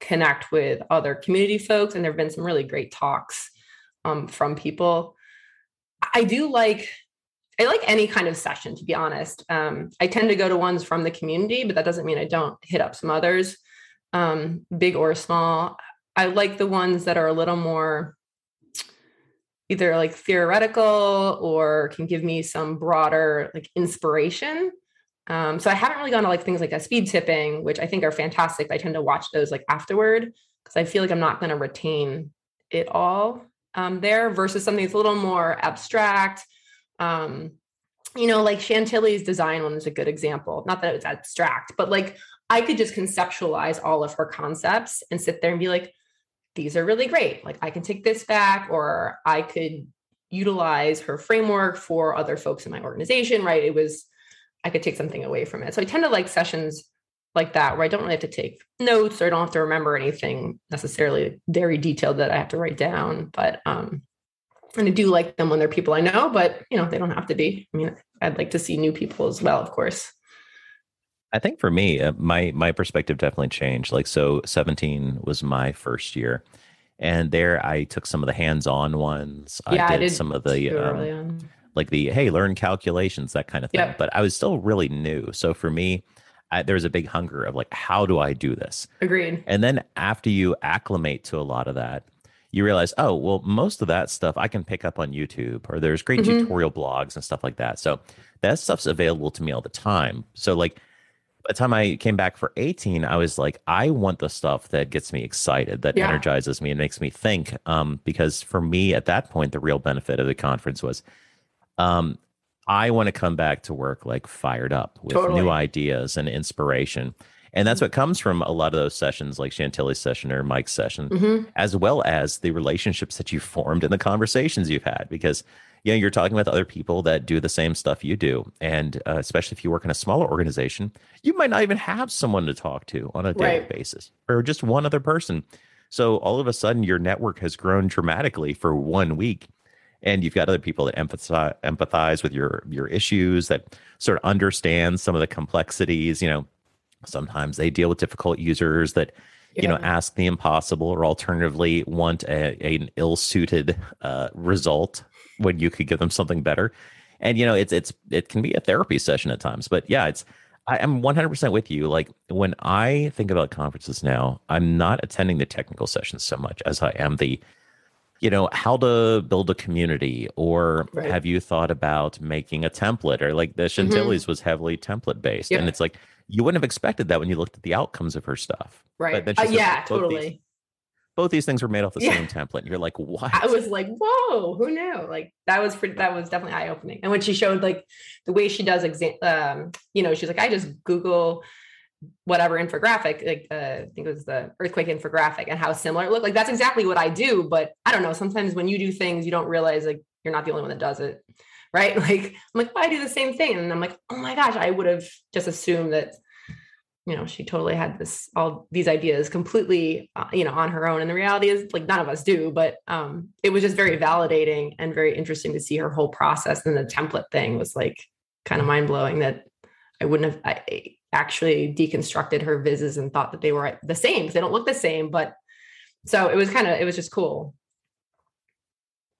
connect with other community folks and there have been some really great talks um, from people. I do like I like any kind of session, to be honest. Um, I tend to go to ones from the community, but that doesn't mean I don't hit up some others, um, big or small. I like the ones that are a little more either like theoretical or can give me some broader like inspiration. Um, so I haven't really gone to like things like a speed tipping, which I think are fantastic. I tend to watch those like afterward because I feel like I'm not going to retain it all um, there versus something that's a little more abstract. Um, you know, like Chantilly's design one is a good example. Not that it was abstract, but like I could just conceptualize all of her concepts and sit there and be like, these are really great. Like I can take this back, or I could utilize her framework for other folks in my organization, right? It was, I could take something away from it. So I tend to like sessions like that where I don't really have to take notes or I don't have to remember anything necessarily very detailed that I have to write down. But um and I do like them when they're people I know, but you know, they don't have to be. I mean, I'd like to see new people as well, of course. I think for me, uh, my my perspective definitely changed. Like so 17 was my first year. And there I took some of the hands-on ones. Yeah, I did, I did some of the um, like the hey learn calculations that kind of thing Yep. but i was still really new so for me I, there was a big hunger of like how do i do this Agreed. and then after you acclimate to a lot of that you realize oh well most of that stuff i can pick up on youtube or there's great Mhm. tutorial blogs and stuff like that so that stuff's available to me all the time so like by the time i came back for 18 i was like i want the stuff that gets me excited that Yeah. energizes me and makes me think um, because for me at that point the real benefit of the conference was um, I want to come back to work like fired up with Totally. new ideas and inspiration. And that's what comes from a lot of those sessions, like Chantilly's session or Mike's session, hmm as well as the relationships that you've formed and the conversations you've had. Because you know, you're talking with other people that do the same stuff you do. And uh, especially if you work in a smaller organization, you might not even have someone to talk to on a daily Right. basis or just one other person. So all of a sudden, your network has grown dramatically for one week and you've got other people that empathize empathize with your your issues that sort of understand some of the complexities you know sometimes they deal with difficult users that you know ask the impossible or alternatively want a, an ill-suited uh, result when you could give them something better and you know it's it's it can be a therapy session at times but yeah it's I am 100% with you. Like when I think about conferences now, I'm not attending the technical sessions so much as I am the you know how to build a community or Right. have you thought about making a template or like the chantilly's was heavily template based Yep. and it's like you wouldn't have expected that when you looked at the outcomes of her stuff Right. Uh, yeah, both these- totally. Both these things were made off the Yeah. same template and you're like <laughs> what I was like, whoa, who knew? Like that was pretty, that was definitely eye opening. And when she showed like the way she does exam, um, you know, she's like, I just Google whatever infographic, like uh, I think it was the earthquake infographic and how similar it looked. Like that's exactly what I do. But I don't know. Sometimes when you do things, you don't realize like you're not the only one that does it. Right. <laughs> Like I'm like, well, I do the same thing. And I'm like, oh my gosh, I would have just assumed that you know she totally had this all these ideas completely uh, you know on her own. And the reality is like none of us do but um it was just very validating and very interesting to see her whole process and the template thing was like kind of mind-blowing that i wouldn't have I actually deconstructed her vizzes and thought that they were the same because they don't look the same but so it was kind of it was just cool.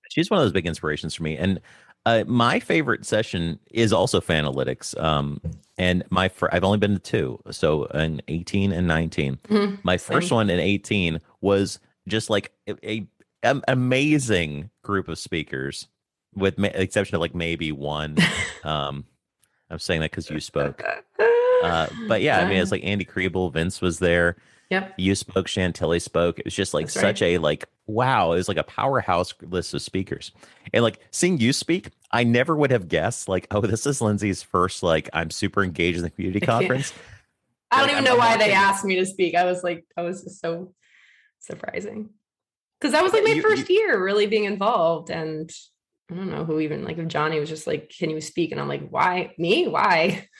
She's one of those big inspirations for me. And uh, my favorite session is also fanalytics um, and my fir- i've only been to two so in 18 and 19 Mhm. my first Same. one in 18 was just like a, a- am- amazing group of speakers with ma- exception of like maybe one. <laughs> Um i'm saying that because you spoke. <laughs> Uh but yeah i mean it's like andy kriebel vince was there. Yep. You spoke chantilly spoke. It was just like That's such a like wow it was like a powerhouse list of speakers. And like seeing you speak i never would have guessed like oh this is lindsay's first like i'm super engaged in the community <laughs> conference. I don't like, even know I'm why they asked me to speak. I was like i was just so surprising. Because that was like my you- first year really being involved and i don't know who even like if johnny was just like can you speak? And i'm like why? Me? Why? <laughs>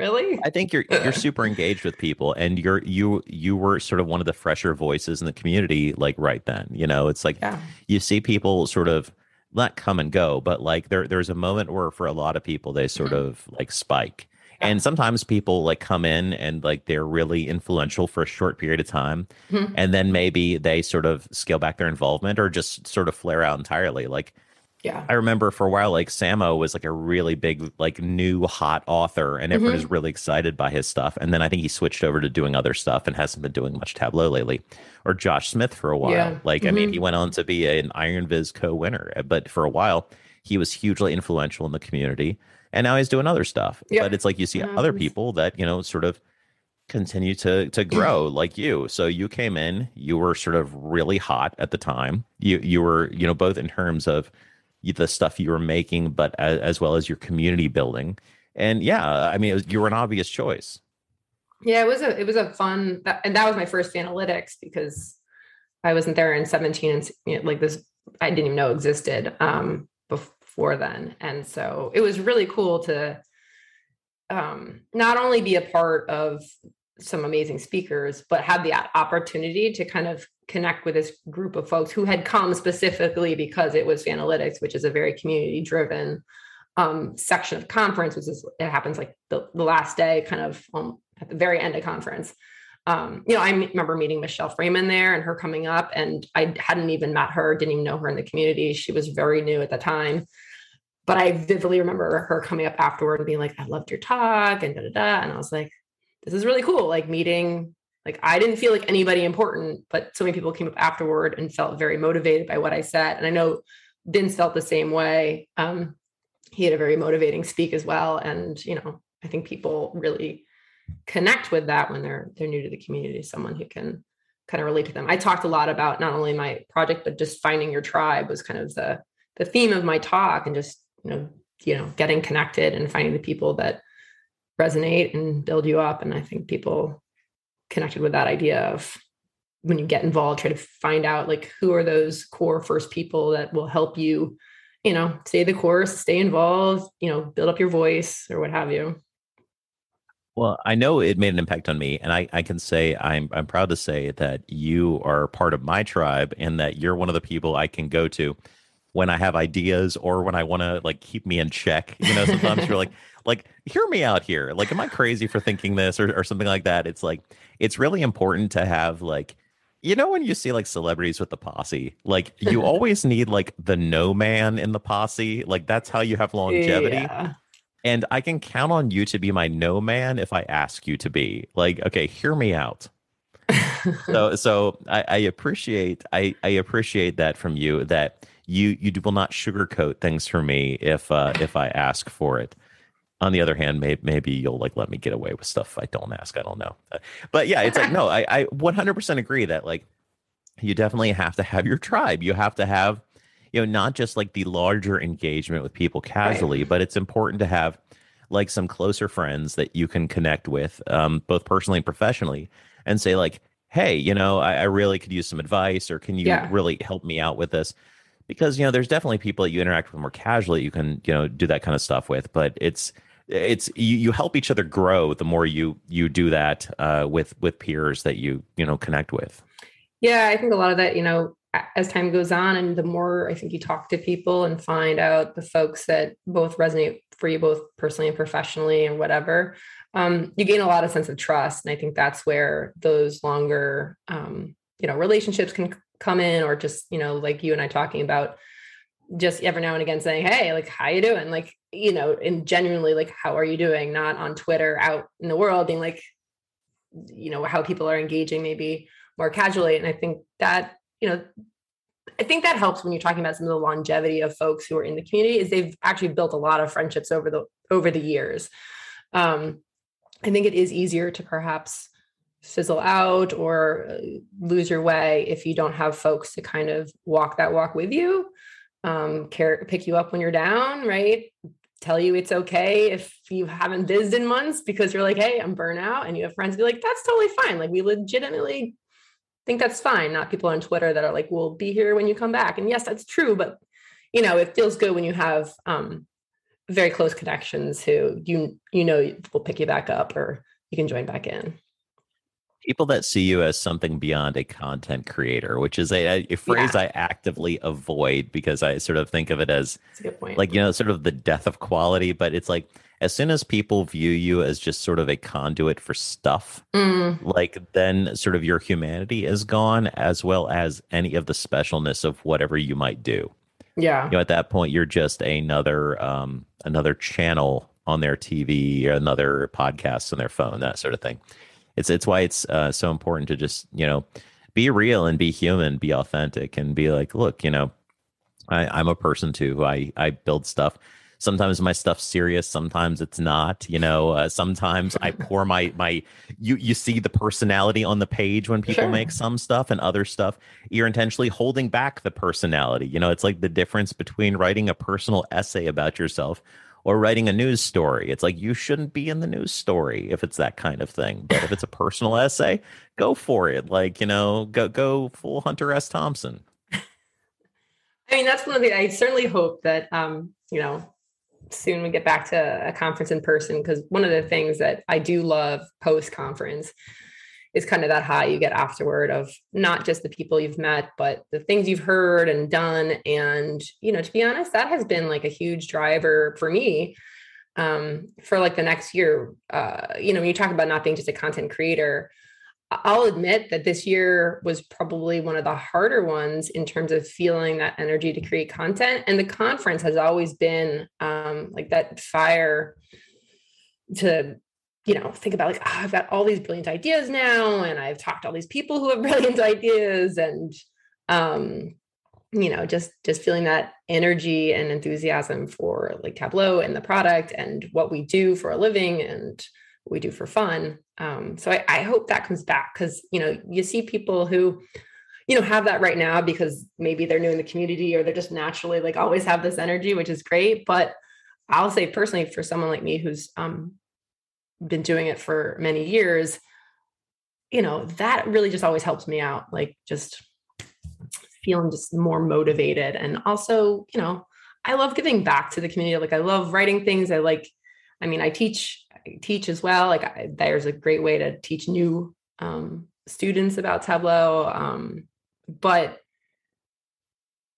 Really? I think you're you're <laughs> super engaged with people, and you're you you were sort of one of the fresher voices in the community, like right then. You know, it's like yeah. you see people sort of not come and go, but like there there's a moment where for a lot of people they sort Mhm. of like spike. Yeah. And sometimes people like come in and like they're really influential for a short period of time. Mhm. And then maybe they sort of scale back their involvement or just sort of flare out entirely. Like yeah I remember for a while, like Samo was like a really big, like new hot author, and everyone Mm-hmm. is really excited by his stuff. And then I think he switched over to doing other stuff and hasn't been doing much Tableau lately. Or Josh Smith for a while. Yeah. Like, I mean, he went on to be an Iron Viz co-winner, uh, but for a while, he was hugely influential in the community. And now he's doing other stuff. But it's like you see Yeah, other people that, you know, sort of continue to to grow <clears throat> like you so you came in you were sort of really hot at the time you you were you know both in terms of the stuff you were making but as, as well as your community building. And yeah i mean was, you were an obvious choice. Yeah it was a it was a fun and that was my first Fanalytics because i wasn't there in 17 and you know, like this i didn't even know existed um before then. And so it was really cool to um, not only be a part of some amazing speakers, but had the opportunity to kind of connect with this group of folks who had come specifically because it was Fanalytics, which is a very community driven um, section of conference, which is it happens like the, the last day, kind of um, at the very end of conference. Um, you know, I remember meeting Michelle Frayman there and her coming up, and I hadn't even met her, didn't even know her in the community. She was very new at the time. But I vividly remember her coming up afterward and being like, I loved your talk and da da da. And I was like, this is really cool. Like meeting, like I didn't feel like anybody important, but so many people came up afterward and felt very motivated by what I said. And I know Vince felt the same way. Um, he had a very motivating speak as well. And, you know, I think people really connect with that when they're they're new to the community, someone who can kind of relate to them. I talked a lot about not only my project, but just finding your tribe was kind of the the theme of my talk and just, you know, you know, getting connected and finding the people that resonate and build you up. And I think people connected with that idea of when you get involved, try to find out like who are those core first people that will help you, you know, stay the course, stay involved, you know, build up your voice or what have you. Well, I know it made an impact on me, and I, I can say I'm I'm proud to say that you are part of my tribe and that you're one of the people I can go to when I have ideas or when I want to like keep me in check. You know, sometimes you're like, <laughs> like, hear me out here. Like, am I crazy for thinking this or, or something like that? It's like, it's really important to have like, you know, when you see like celebrities with the posse, like you <laughs> always need like the no man in the posse. Like that's how you have longevity. Yeah. And I can count on you to be my no man if I ask you to be. Like, okay, hear me out. so <laughs> so I, I appreciate I, I appreciate that from you that you you will not sugarcoat things for me if uh, if I ask for it. On the other hand, maybe maybe you'll like let me get away with stuff I don't ask. I don't know, uh, but yeah, it's like no, I I 100% agree that like you definitely have to have your tribe. You have to have you know not just like the larger engagement with people casually, right. but it's important to have like some closer friends that you can connect with, um, both personally and professionally, and say like, hey, you know, I, I really could use some advice, or can you yeah. really help me out with this? because you know there's definitely people that you interact with more casually you can you know do that kind of stuff with but it's it's you, you help each other grow the more you you do that uh, with with peers that you you know connect with. Yeah i think a lot of that you know as time goes on and the more i think you talk to people and find out the folks that both resonate for you both personally and professionally and whatever um, you gain a lot of sense of trust. And i think that's where those longer um, you know relationships can come in or just you know like you and i talking about just every now and again saying hey like how you doing? Like you know and genuinely like how are you doing? Not on twitter out in the world being like you know how people are engaging maybe more casually. And i think that you know i think that helps when you're talking about some of the longevity of folks who are in the community is they've actually built a lot of friendships over the over the years. Um i think it is easier to perhaps fizzle out or uh, lose your way if you don't have folks to kind of walk that walk with you um care pick you up when you're down right tell you it's okay if you haven't visited in months because you're like hey i'm burnout and you have friends be like that's totally fine. Like we legitimately think that's fine. Not people on twitter that are like we'll be here when you come back. And yes that's true but you know it feels good when you have um very close connections who you you know will pick you back up or you can join back in people that see you as something beyond a content creator, which is a, a phrase yeah. I actively avoid because I sort of think of it as like, you know, sort of the death of quality. But it's like as soon as people view you as just sort of a conduit for stuff, mm. like then sort of your humanity is gone as well as any of the specialness of whatever you might do. Yeah. You know, at that point, you're just another, um, another channel on their TV or another podcast on their phone, that sort of thing it's it's why it's uh, so important to just you know be real and be human, be authentic, and be like, look, you know, I, I'm a person too. I I build stuff. Sometimes my stuff's serious. Sometimes it's not. You know. Uh, sometimes I <laughs> pour my my. You you see the personality on the page when people sure. make some stuff and other stuff. You're intentionally holding back the personality. You know, it's like the difference between writing a personal essay about yourself or writing a news story. It's like you shouldn't be in the news story if it's that kind of thing. But if it's a <laughs> personal essay, go for it. Like, you know, go go full Hunter S. Thompson. I mean, that's one of the I certainly hope that um, you know, soon we get back to a conference in person because one of the things that I do love post conference is kind of that high you get afterward of not just the people you've met, but the things you've heard and done. And, you know, to be honest, that has been like a huge driver for me um, for like the next year. Uh, you know, when you talk about not being just a content creator, I'll admit that this year was probably one of the harder ones in terms of feeling that energy to create content. And the conference has always been um, like that fire to, you know, think about like, oh, I've got all these brilliant ideas now, and I've talked to all these people who have <laughs> brilliant ideas, and um, you know, just just feeling that energy and enthusiasm for like Tableau and the product and what we do for a living and what we do for fun. Um, so I, I hope that comes back because you know you see people who you know have that right now because maybe they're new in the community or they're just naturally like always have this energy which is great but i'll say personally for someone like me who's um, been doing it for many years you know that really just always helps me out like just feeling just more motivated and also you know i love giving back to the community like i love writing things i like i mean i teach I teach as well. Like I, there's a great way to teach new um, students about Tableau. Um, but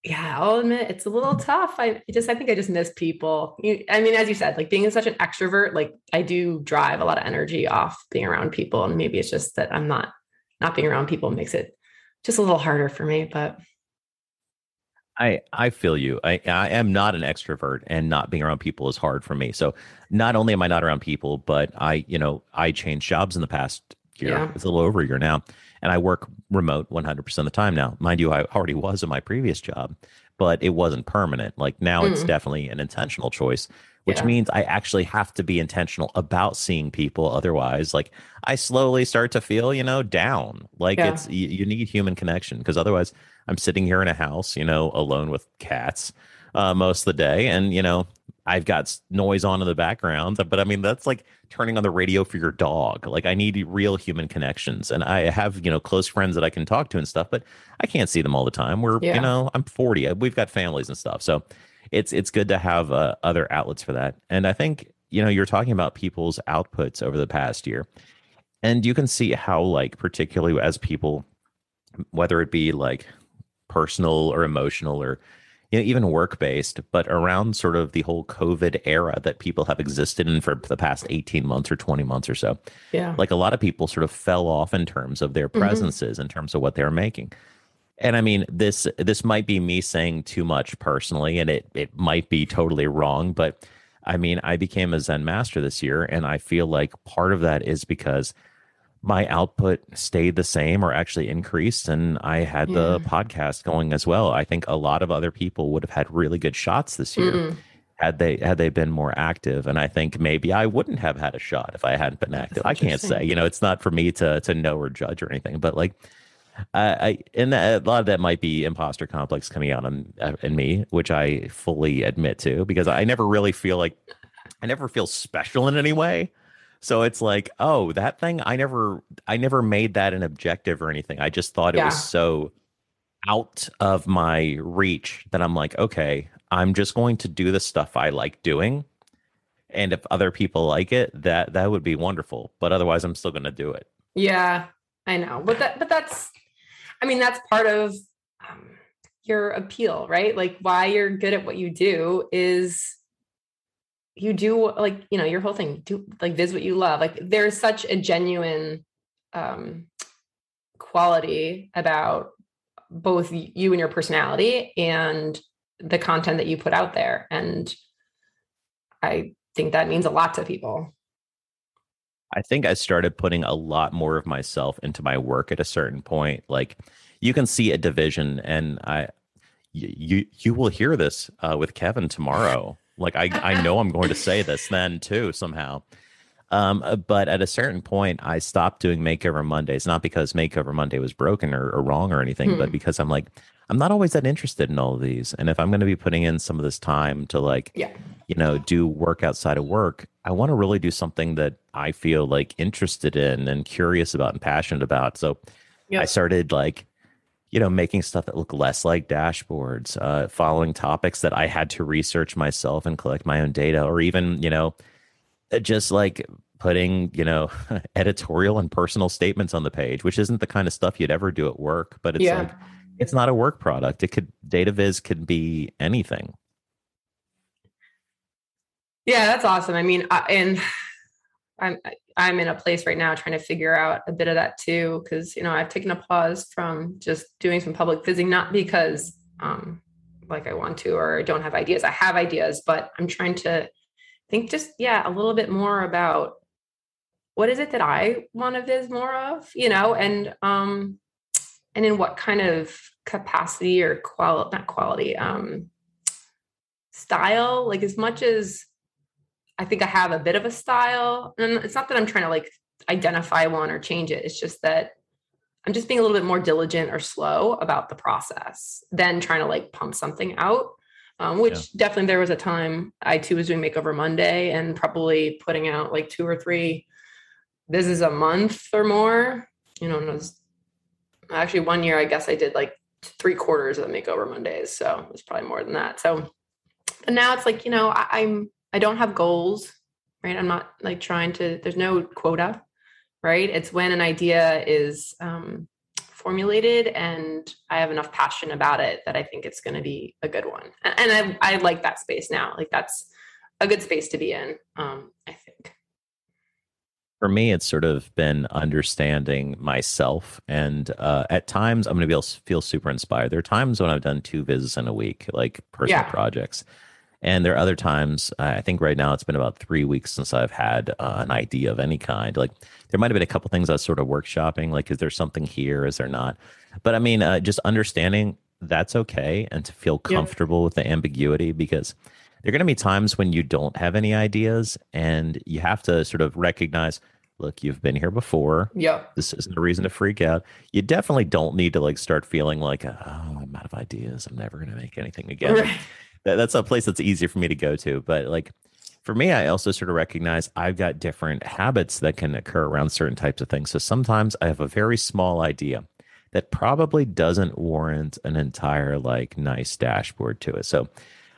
yeah, I'll admit it's a little tough. I just, I think I just miss people. I mean, as you said, like being such an extrovert, like I do drive a lot of energy off being around people. And maybe it's just that I'm not, not being around people makes it just a little harder for me, but I I feel you. I I am not an extrovert, and not being around people is hard for me. So not only am I not around people, but I you know I changed jobs in the past year. Yeah. It's a little over a year now, and I work remote 100 percent of the time now. Mind you, I already was in my previous job, but it wasn't permanent. Like now, mm. it's definitely an intentional choice. Which yeah. means I actually have to be intentional about seeing people. Otherwise, like I slowly start to feel, you know, down. Like yeah. it's you, you need human connection because otherwise, I'm sitting here in a house, you know, alone with cats uh, most of the day, and you know, I've got noise on in the background. But I mean, that's like turning on the radio for your dog. Like I need real human connections, and I have you know close friends that I can talk to and stuff, but I can't see them all the time. We're yeah. you know, I'm 40. We've got families and stuff, so it's it's good to have uh, other outlets for that. And I think you know you're talking about people's outputs over the past year, and you can see how like particularly as people, whether it be like personal or emotional or you know, even work based, but around sort of the whole COVID era that people have existed in for the past 18 months or 20 months or so. Yeah. Like a lot of people sort of fell off in terms of their mm-hmm. presences, mm-hmm. in terms of what they're making. And I mean, this this might be me saying too much personally, and it it might be totally wrong, but I mean, I became a Zen master this year, and I feel like part of that is because my output stayed the same or actually increased and i had yeah. the podcast going as well i think a lot of other people would have had really good shots this year mm had they had they been more active and i think maybe i wouldn't have had a shot if i hadn't been active i can't say you know it's not for me to to know or judge or anything but like uh, I and a lot of that might be imposter complex coming out in, uh, in me, which I fully admit to because I never really feel like I never feel special in any way. So it's like, oh, that thing I never I never made that an objective or anything. I just thought yeah. it was so out of my reach that I'm like, okay, I'm just going to do the stuff I like doing. And if other people like it, that that would be wonderful. But otherwise I'm still going to do it. Yeah, I know. But that but that's I mean, that's part of um, your appeal, right? Like why you're good at what you do is you do like you know your whole thing do like this what you love. Like there's such a genuine um quality about both you and your personality and the content that you put out there. And i think that means a lot to people. I think i started putting a lot more of myself into my work at a certain point. Like you can see a division and i you you will hear this uh, with kevin tomorrow like I, I know I'm going to say this then too somehow. Um, uh, but at a certain point, I stopped doing Makeover Mondays, not because Makeover Monday was broken or, or wrong or anything, hmm. but because I'm like, I'm not always that interested in all of these. And if I'm going to be putting in some of this time to like, yeah. you know, do work outside of work, I want to really do something that I feel like interested in and curious about and passionate about. So I started like you know, making stuff that look less like dashboards, uh, following topics that I had to research myself and collect my own data, or even, you know, uh, just like putting, you know, <laughs> editorial and personal statements on the page, which isn't the kind of stuff you'd ever do at work, but it's yeah. like, it's not a work product. It could, data viz could be anything. Yeah, that's awesome. I mean, I, and <sighs> I'm I'm in a place right now trying to figure out a bit of that too, because you know I've taken a pause from just doing some public vizzing, not because um, like I want to or I don't have ideas. I have ideas, but I'm trying to think just yeah a little bit more about what is it that I want to viz more of, you know, and um, and in what kind of capacity or quality, not quality, um, style. Like as much as I think I have a bit of a style. And it's not that I'm trying to like identify one or change it. It's just that I'm just being a little bit more diligent or slow about the process than trying to like pump something out. Um, which yeah. definitely there was a time I too was doing Makeover Monday and probably putting out like two or three. This is a month or more. You know, was, actually one year I guess I did like three quarters of the Makeover Mondays, so it's probably more than that. So, but now it's like you know I, I'm I don't have goals, right? I'm not like trying to, there's no quota, right? It's when an idea is um, formulated and I have enough passion about it that I think it's going to be a good one. And, and I, I like that space now. Like that's a good space to be in, um, I think. For me, it's sort of been understanding myself. And uh, at times, I'm going to be able to feel super inspired. There are times when I've done two visits in a week, like personal yeah. projects and there are other times, I think right now it's been about three weeks since I've had uh, an idea of any kind. Like there might have been a couple things I was sort of workshopping, like, is there something here? Is there not? But I mean, uh, just understanding that's okay and to feel comfortable yeah. with the ambiguity because there are going to be times when you don't have any ideas and you have to sort of recognize look you've been here before yeah this isn't a reason to freak out you definitely don't need to like start feeling like oh i'm out of ideas i'm never going to make anything again right that, that's a place that's easier for me to go to. But like for me, I also sort of recognize I've got different habits that can occur around certain types of things. So sometimes I have a very small idea that probably doesn't warrant an entire like nice dashboard to it. So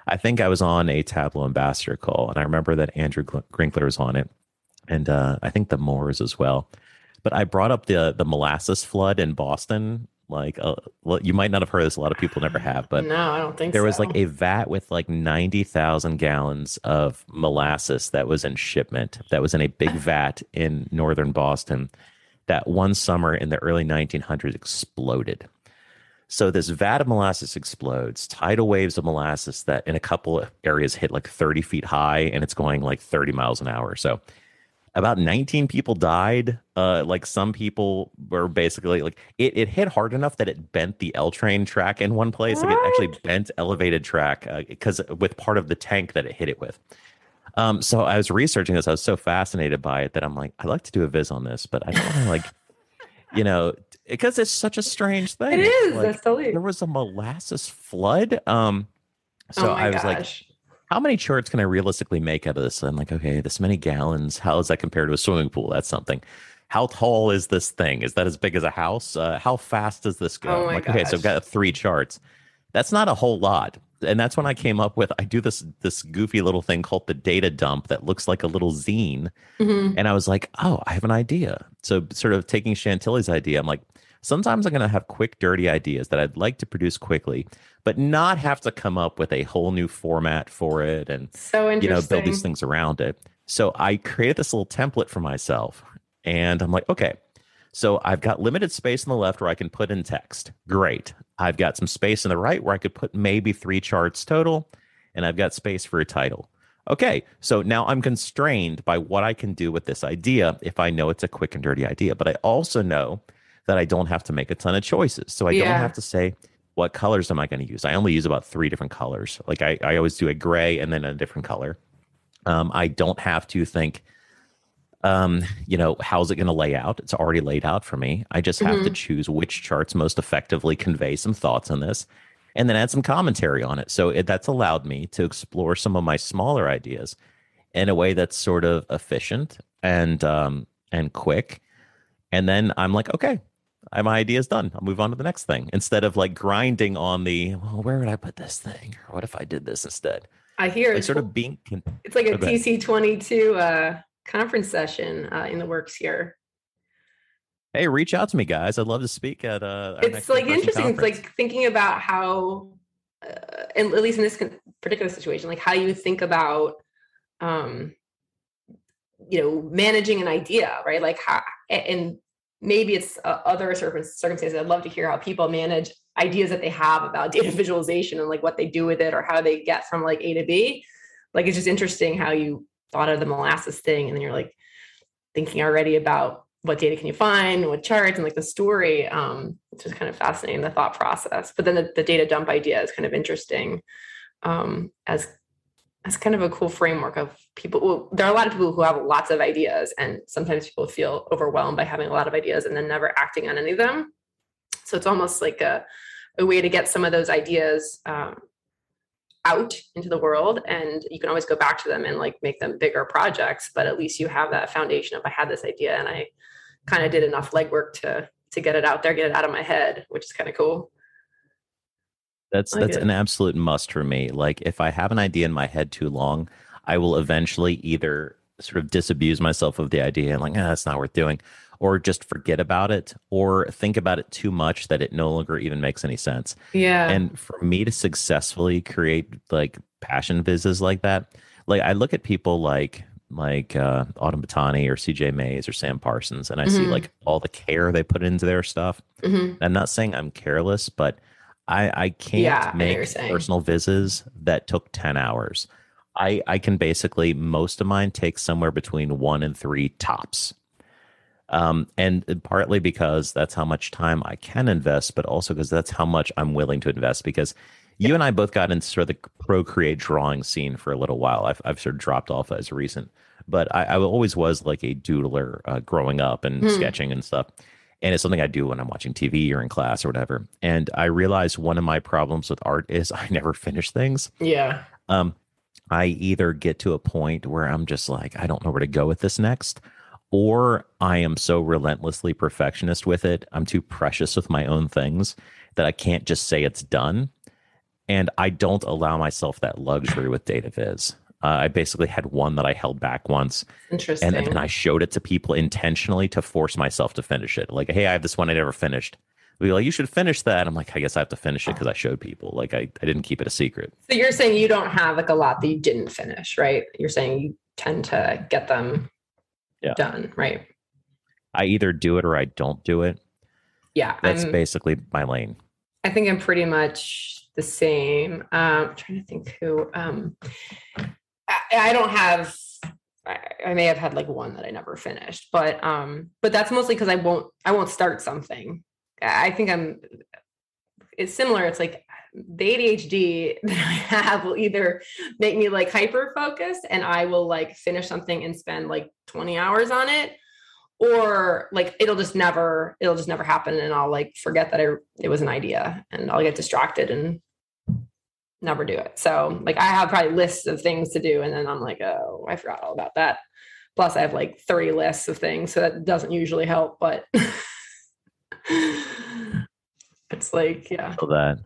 I think I was on a Tableau ambassador call, and I remember that Andrew Grinkler was on it, and uh, I think the Moores as well. But I brought up the the molasses flood in Boston like uh, well, you might not have heard this a lot of people never <sighs> have but no i don't think there so. was like a vat with like 90,000 gallons of molasses that was in shipment that was in a big <sighs> vat in northern boston that one summer in the early 1900s exploded so this vat of molasses explodes tidal waves of molasses that in a couple of areas hit like 30 feet high and it's going like 30 miles an hour so about 19 people died. Uh, like some people were basically like it, it hit hard enough that it bent the L train track in one place. What? Like it actually bent elevated track because uh, with part of the tank that it hit it with. Um, so I was researching this. I was so fascinated by it that I'm like, I'd like to do a viz on this, but I don't want to like, you know, because it's such a strange thing. It is. Like, That's totally. There was a molasses flood. Um, so oh I was gosh. like, how many charts can I realistically make out of this? I'm like, okay, this many gallons. How is that compared to a swimming pool? That's something. How tall is this thing? Is that as big as a house? Uh, how fast does this go? Oh like, gosh. okay, so I've got three charts. That's not a whole lot. And that's when I came up with I do this this goofy little thing called the data dump that looks like a little zine. Mm-hmm. And I was like, oh, I have an idea. So sort of taking Chantilly's idea, I'm like, sometimes I'm going to have quick, dirty ideas that I'd like to produce quickly, but not have to come up with a whole new format for it and so you know build these things around it. So I created this little template for myself, and I'm like, okay. So I've got limited space on the left where I can put in text. Great. I've got some space on the right where I could put maybe three charts total, and I've got space for a title. Okay, so now I'm constrained by what I can do with this idea if I know it's a quick and dirty idea. But I also know that I don't have to make a ton of choices. So I yeah. don't have to say, what colors am I going to use? I only use about three different colors. Like I, I always do a gray and then a different color. Um, I don't have to think, um, you know, how's it going to lay out? It's already laid out for me. I just have mm-hmm. to choose which charts most effectively convey some thoughts on this and then add some commentary on it. So it, that's allowed me to explore some of my smaller ideas in a way that's sort of efficient and um, and quick. And then I'm like, okay, my idea is done. I'll move on to the next thing instead of like grinding on the, well, where would I put this thing? Or what if I did this instead? I hear Like it's sort of being, it's like a Oh. TC twenty two uh conference session uh, in the works here. hey, reach out to me, guys. I'd love to speak at uh, it's like interesting. It's like thinking about how, uh, and at least in this particular situation, like how you think about, um, you know, managing an idea, right? Like how, and maybe it's uh, other circumstances. I'd love to hear how people manage ideas that they have about <laughs> data visualization and like what they do with it or how they get from like A to B. Like it's just interesting how you thought of the molasses thing, and then you're like thinking already about what data can you find, what charts, and like the story. Um, it's just kind of fascinating the thought process. But then the, the data dump idea is kind of interesting um, as as kind of a cool framework of people. Well, there are a lot of people who have lots of ideas, and sometimes people feel overwhelmed by having a lot of ideas and then never acting on any of them. So it's almost like a a way to get some of those ideas um, out into the world and you can always go back to them and like make them bigger projects but at least you have that foundation of i had this idea and i kind of did enough legwork to to get it out there get it out of my head which is kind of cool That's that's an absolute must for me. Like if I have an idea in my head too long, I will eventually either sort of disabuse myself of the idea and like, ah, that's not worth doing, or just forget about it, or think about it too much that it no longer even makes any sense. yeah And for me to successfully create like passion vizzes like that, like I look at people like like uh, Autumn Battani or CJ Mayes or Sam Parsons, and I see Mhm. like all the care they put into their stuff. Mhm. I'm not saying I'm careless, but I I can't Yeah, I know what make personal vizzes that took 10 hours. I I can basically most of mine take somewhere between 1 and 3 tops. Um and partly because that's how much time I can invest, but also because that's how much I'm willing to invest because you and I both got into sort of the procreate drawing scene for a little while. I've I've sort of dropped off as a recent, but I, I always was like a doodler uh, growing up and Hmm. sketching and stuff and it's something I do when I'm watching TV or in class or whatever. And I realized one of my problems with art is <laughs> I never finish things. yeah Um, I either get to a point where I'm just like, I don't know where to go with this next, or I am so relentlessly perfectionist with it. I'm too precious with my own things that I can't just say it's done. And I don't allow myself that luxury with data viz. Uh, I basically had one that I held back once interesting and then I showed it to people intentionally to force myself to finish it. Like, hey, I have this one I never finished. Be like, you should finish that. I'm like, I guess I have to finish it because I showed people. Like, I, I didn't keep it a secret. so you're saying you don't have like a lot that you didn't finish right you're saying you tend to get them Yeah. done right I either do it or I don't do it. yeah That's I'm- basically my lane. I think I'm pretty much the same. Um, I'm trying to think who. Um, I, don't have. I, may have had like one that I never finished, but um, but that's mostly because I won't. I won't start something. I I think I'm. It's similar. It's like the ADHD <laughs> that I have will either make me like hyper focused, and I will like finish something and spend like 20 hours on it, or like it'll just never it'll just never happen and i'll like forget that I, it was an idea and i'll get distracted and never do it so mm-hmm. like i have probably lists of things to do and then i'm like oh i forgot all about that plus i have like 30 lists of things so that doesn't usually help but <laughs> it's like yeah that.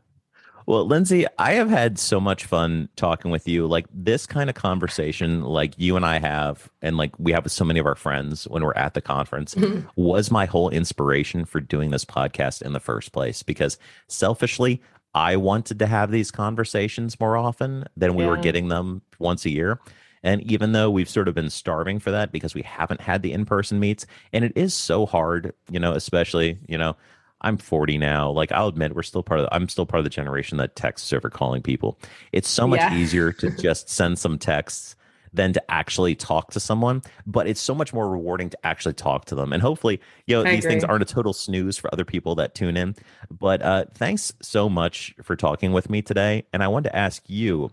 Well, Lindsay, I have had so much fun talking with you. Like this kind of conversation, like you and I have, and like we have with so many of our friends when we're at the conference, mm-hmm. was my whole inspiration for doing this podcast in the first place. Because selfishly, I wanted to have these conversations more often than we were getting them once a year. And even though we've sort of been starving for that because we haven't had the in person meets, and it is so hard, you know, especially, you know, I'm 40 now. Like I'll admit, we're still part of. The, I'm still part of the generation that texts over calling people. It's so much Yeah. easier to <laughs> just send some texts than to actually talk to someone. But it's so much more rewarding to actually talk to them. And hopefully, you know, I these things aren't a total snooze for other people that tune in. But uh, thanks so much for talking with me today. And I wanted to ask you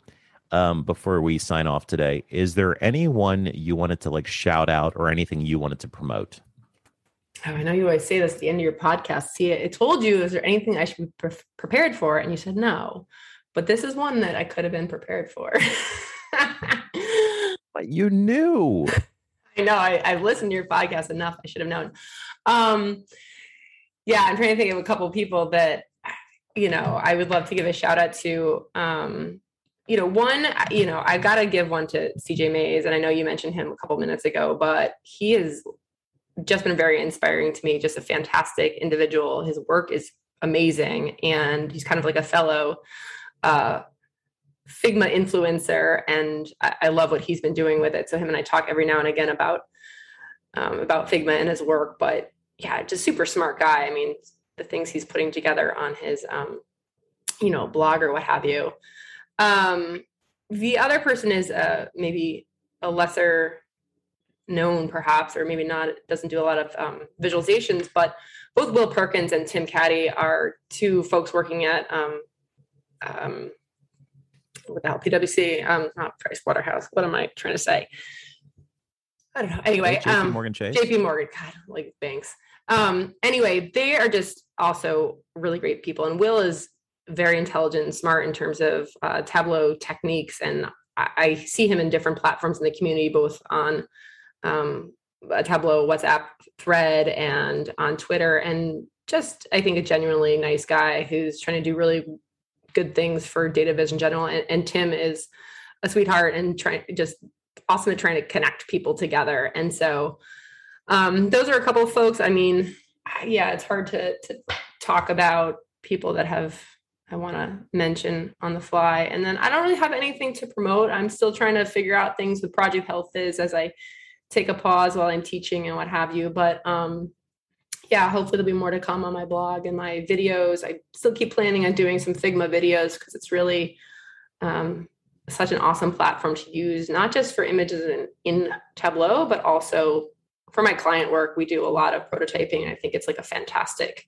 um, before we sign off today: Is there anyone you wanted to like shout out or anything you wanted to promote? oh, i know you always say this at the end of your podcast see i told you is there anything i should be pre- prepared for and you said no but this is one that i could have been prepared for <laughs> But you knew. I know I, I've listened to your podcast enough. I should have known. Um, yeah, I'm trying to think of a couple people that you know I would love to give a shout out to. Um, you know, one, you know, I got to give one to CJ Mayes, and I know you mentioned him a couple minutes ago, but he has just been very inspiring to me. Just a fantastic individual. His work is amazing, and he's kind of like a fellow uh, Figma influencer, and I, I, love what he's been doing with it. So him and I talk every now and again about um, about Figma and his work, but yeah, just super smart guy. I mean, the things he's putting together on his um, you know blog or what have you. Um, the other person is uh, maybe a lesser known perhaps or maybe not doesn't do a lot of um, visualizations but both will perkins and tim caddy are two folks working at um, um, without PwC, um, not Price Waterhouse. What am I trying to say? I don't know. Anyway, JP um, Morgan Chase. JP Morgan, God, like banks. Um, anyway, they are just also really great people. And Will is very intelligent and smart in terms of uh, Tableau techniques. And I, I, see him in different platforms in the community, both on um, a Tableau WhatsApp thread and on Twitter. And just, I think, a genuinely nice guy who's trying to do really good things for data viz in general. And, and Tim is a sweetheart and trying just awesome at trying to connect people together. And so um, those are a couple of folks. I mean, yeah, it's hard to to talk about people that have I want to mention on the fly. And then I don't really have anything to promote. I'm still trying to figure out things with Project Health Viz as I take a pause while I'm teaching and what have you. But um, yeah, hopefully there'll be more to come on my blog and my videos. I still keep planning on doing some Figma videos because it's really um, such an awesome platform to use, not just for images in, in Tableau, but also for my client work. We do a lot of prototyping. And I think it's like a fantastic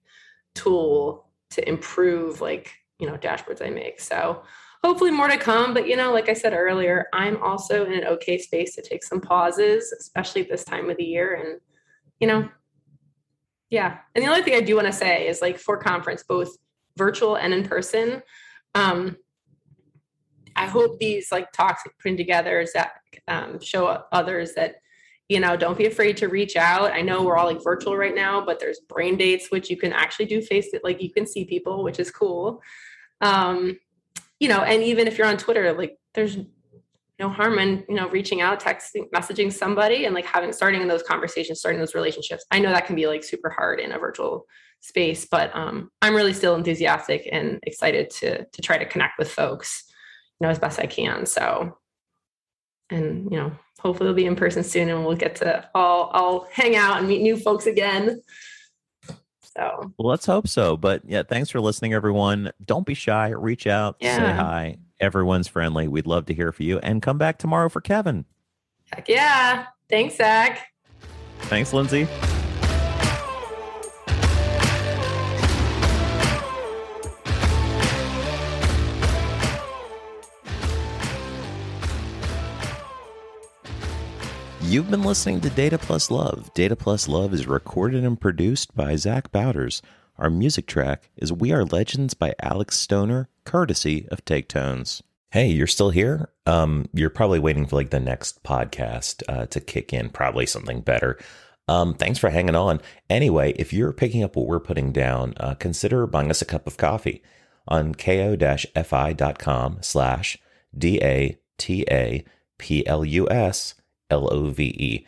tool to improve like, you know, dashboards I make. So hopefully more to come. But, you know, like I said earlier, I'm also in an okay space to take some pauses, especially this time of the year. And, you know, yeah. And the only thing I do want to say is like for conference, both virtual and in person, um, I hope these like talks putting together is that um, show others that, you know, don't be afraid to reach out. I know we're all like virtual right now, but there's brain dates, which you can actually do face it. Like you can see people, which is cool. Um, you know, and even if you're on Twitter, like there's no harm in you know reaching out texting messaging somebody and like having starting in those conversations starting those relationships. I know that can be like super hard in a virtual space but um, i'm really still enthusiastic and excited to to try to connect with folks you know as best i can so. And you know hopefully we'll be in person soon and we'll get to all all hang out and meet new folks again. So. Well, let's hope so but yeah thanks for listening everyone. Don't be shy. Reach out. Yeah. say hi Everyone's friendly. We'd love to hear from you and come back tomorrow for Kevin. Heck yeah. Thanks, Zach. Thanks, Lindsay. You've been listening to Data Plus Love. Data Plus Love is recorded and produced by Zach Bowders. Our music track is We Are Legends by Alex Stoner, courtesy of Take Tones. Hey, you're still here? Um, you're probably waiting for like the next podcast uh, to kick in, probably something better. Um, thanks for hanging on. Anyway, if you're picking up what we're putting down, uh, consider buying us a cup of coffee on ko-fi.com slash D-A-T-A-P-L-U-S-L-O-V-E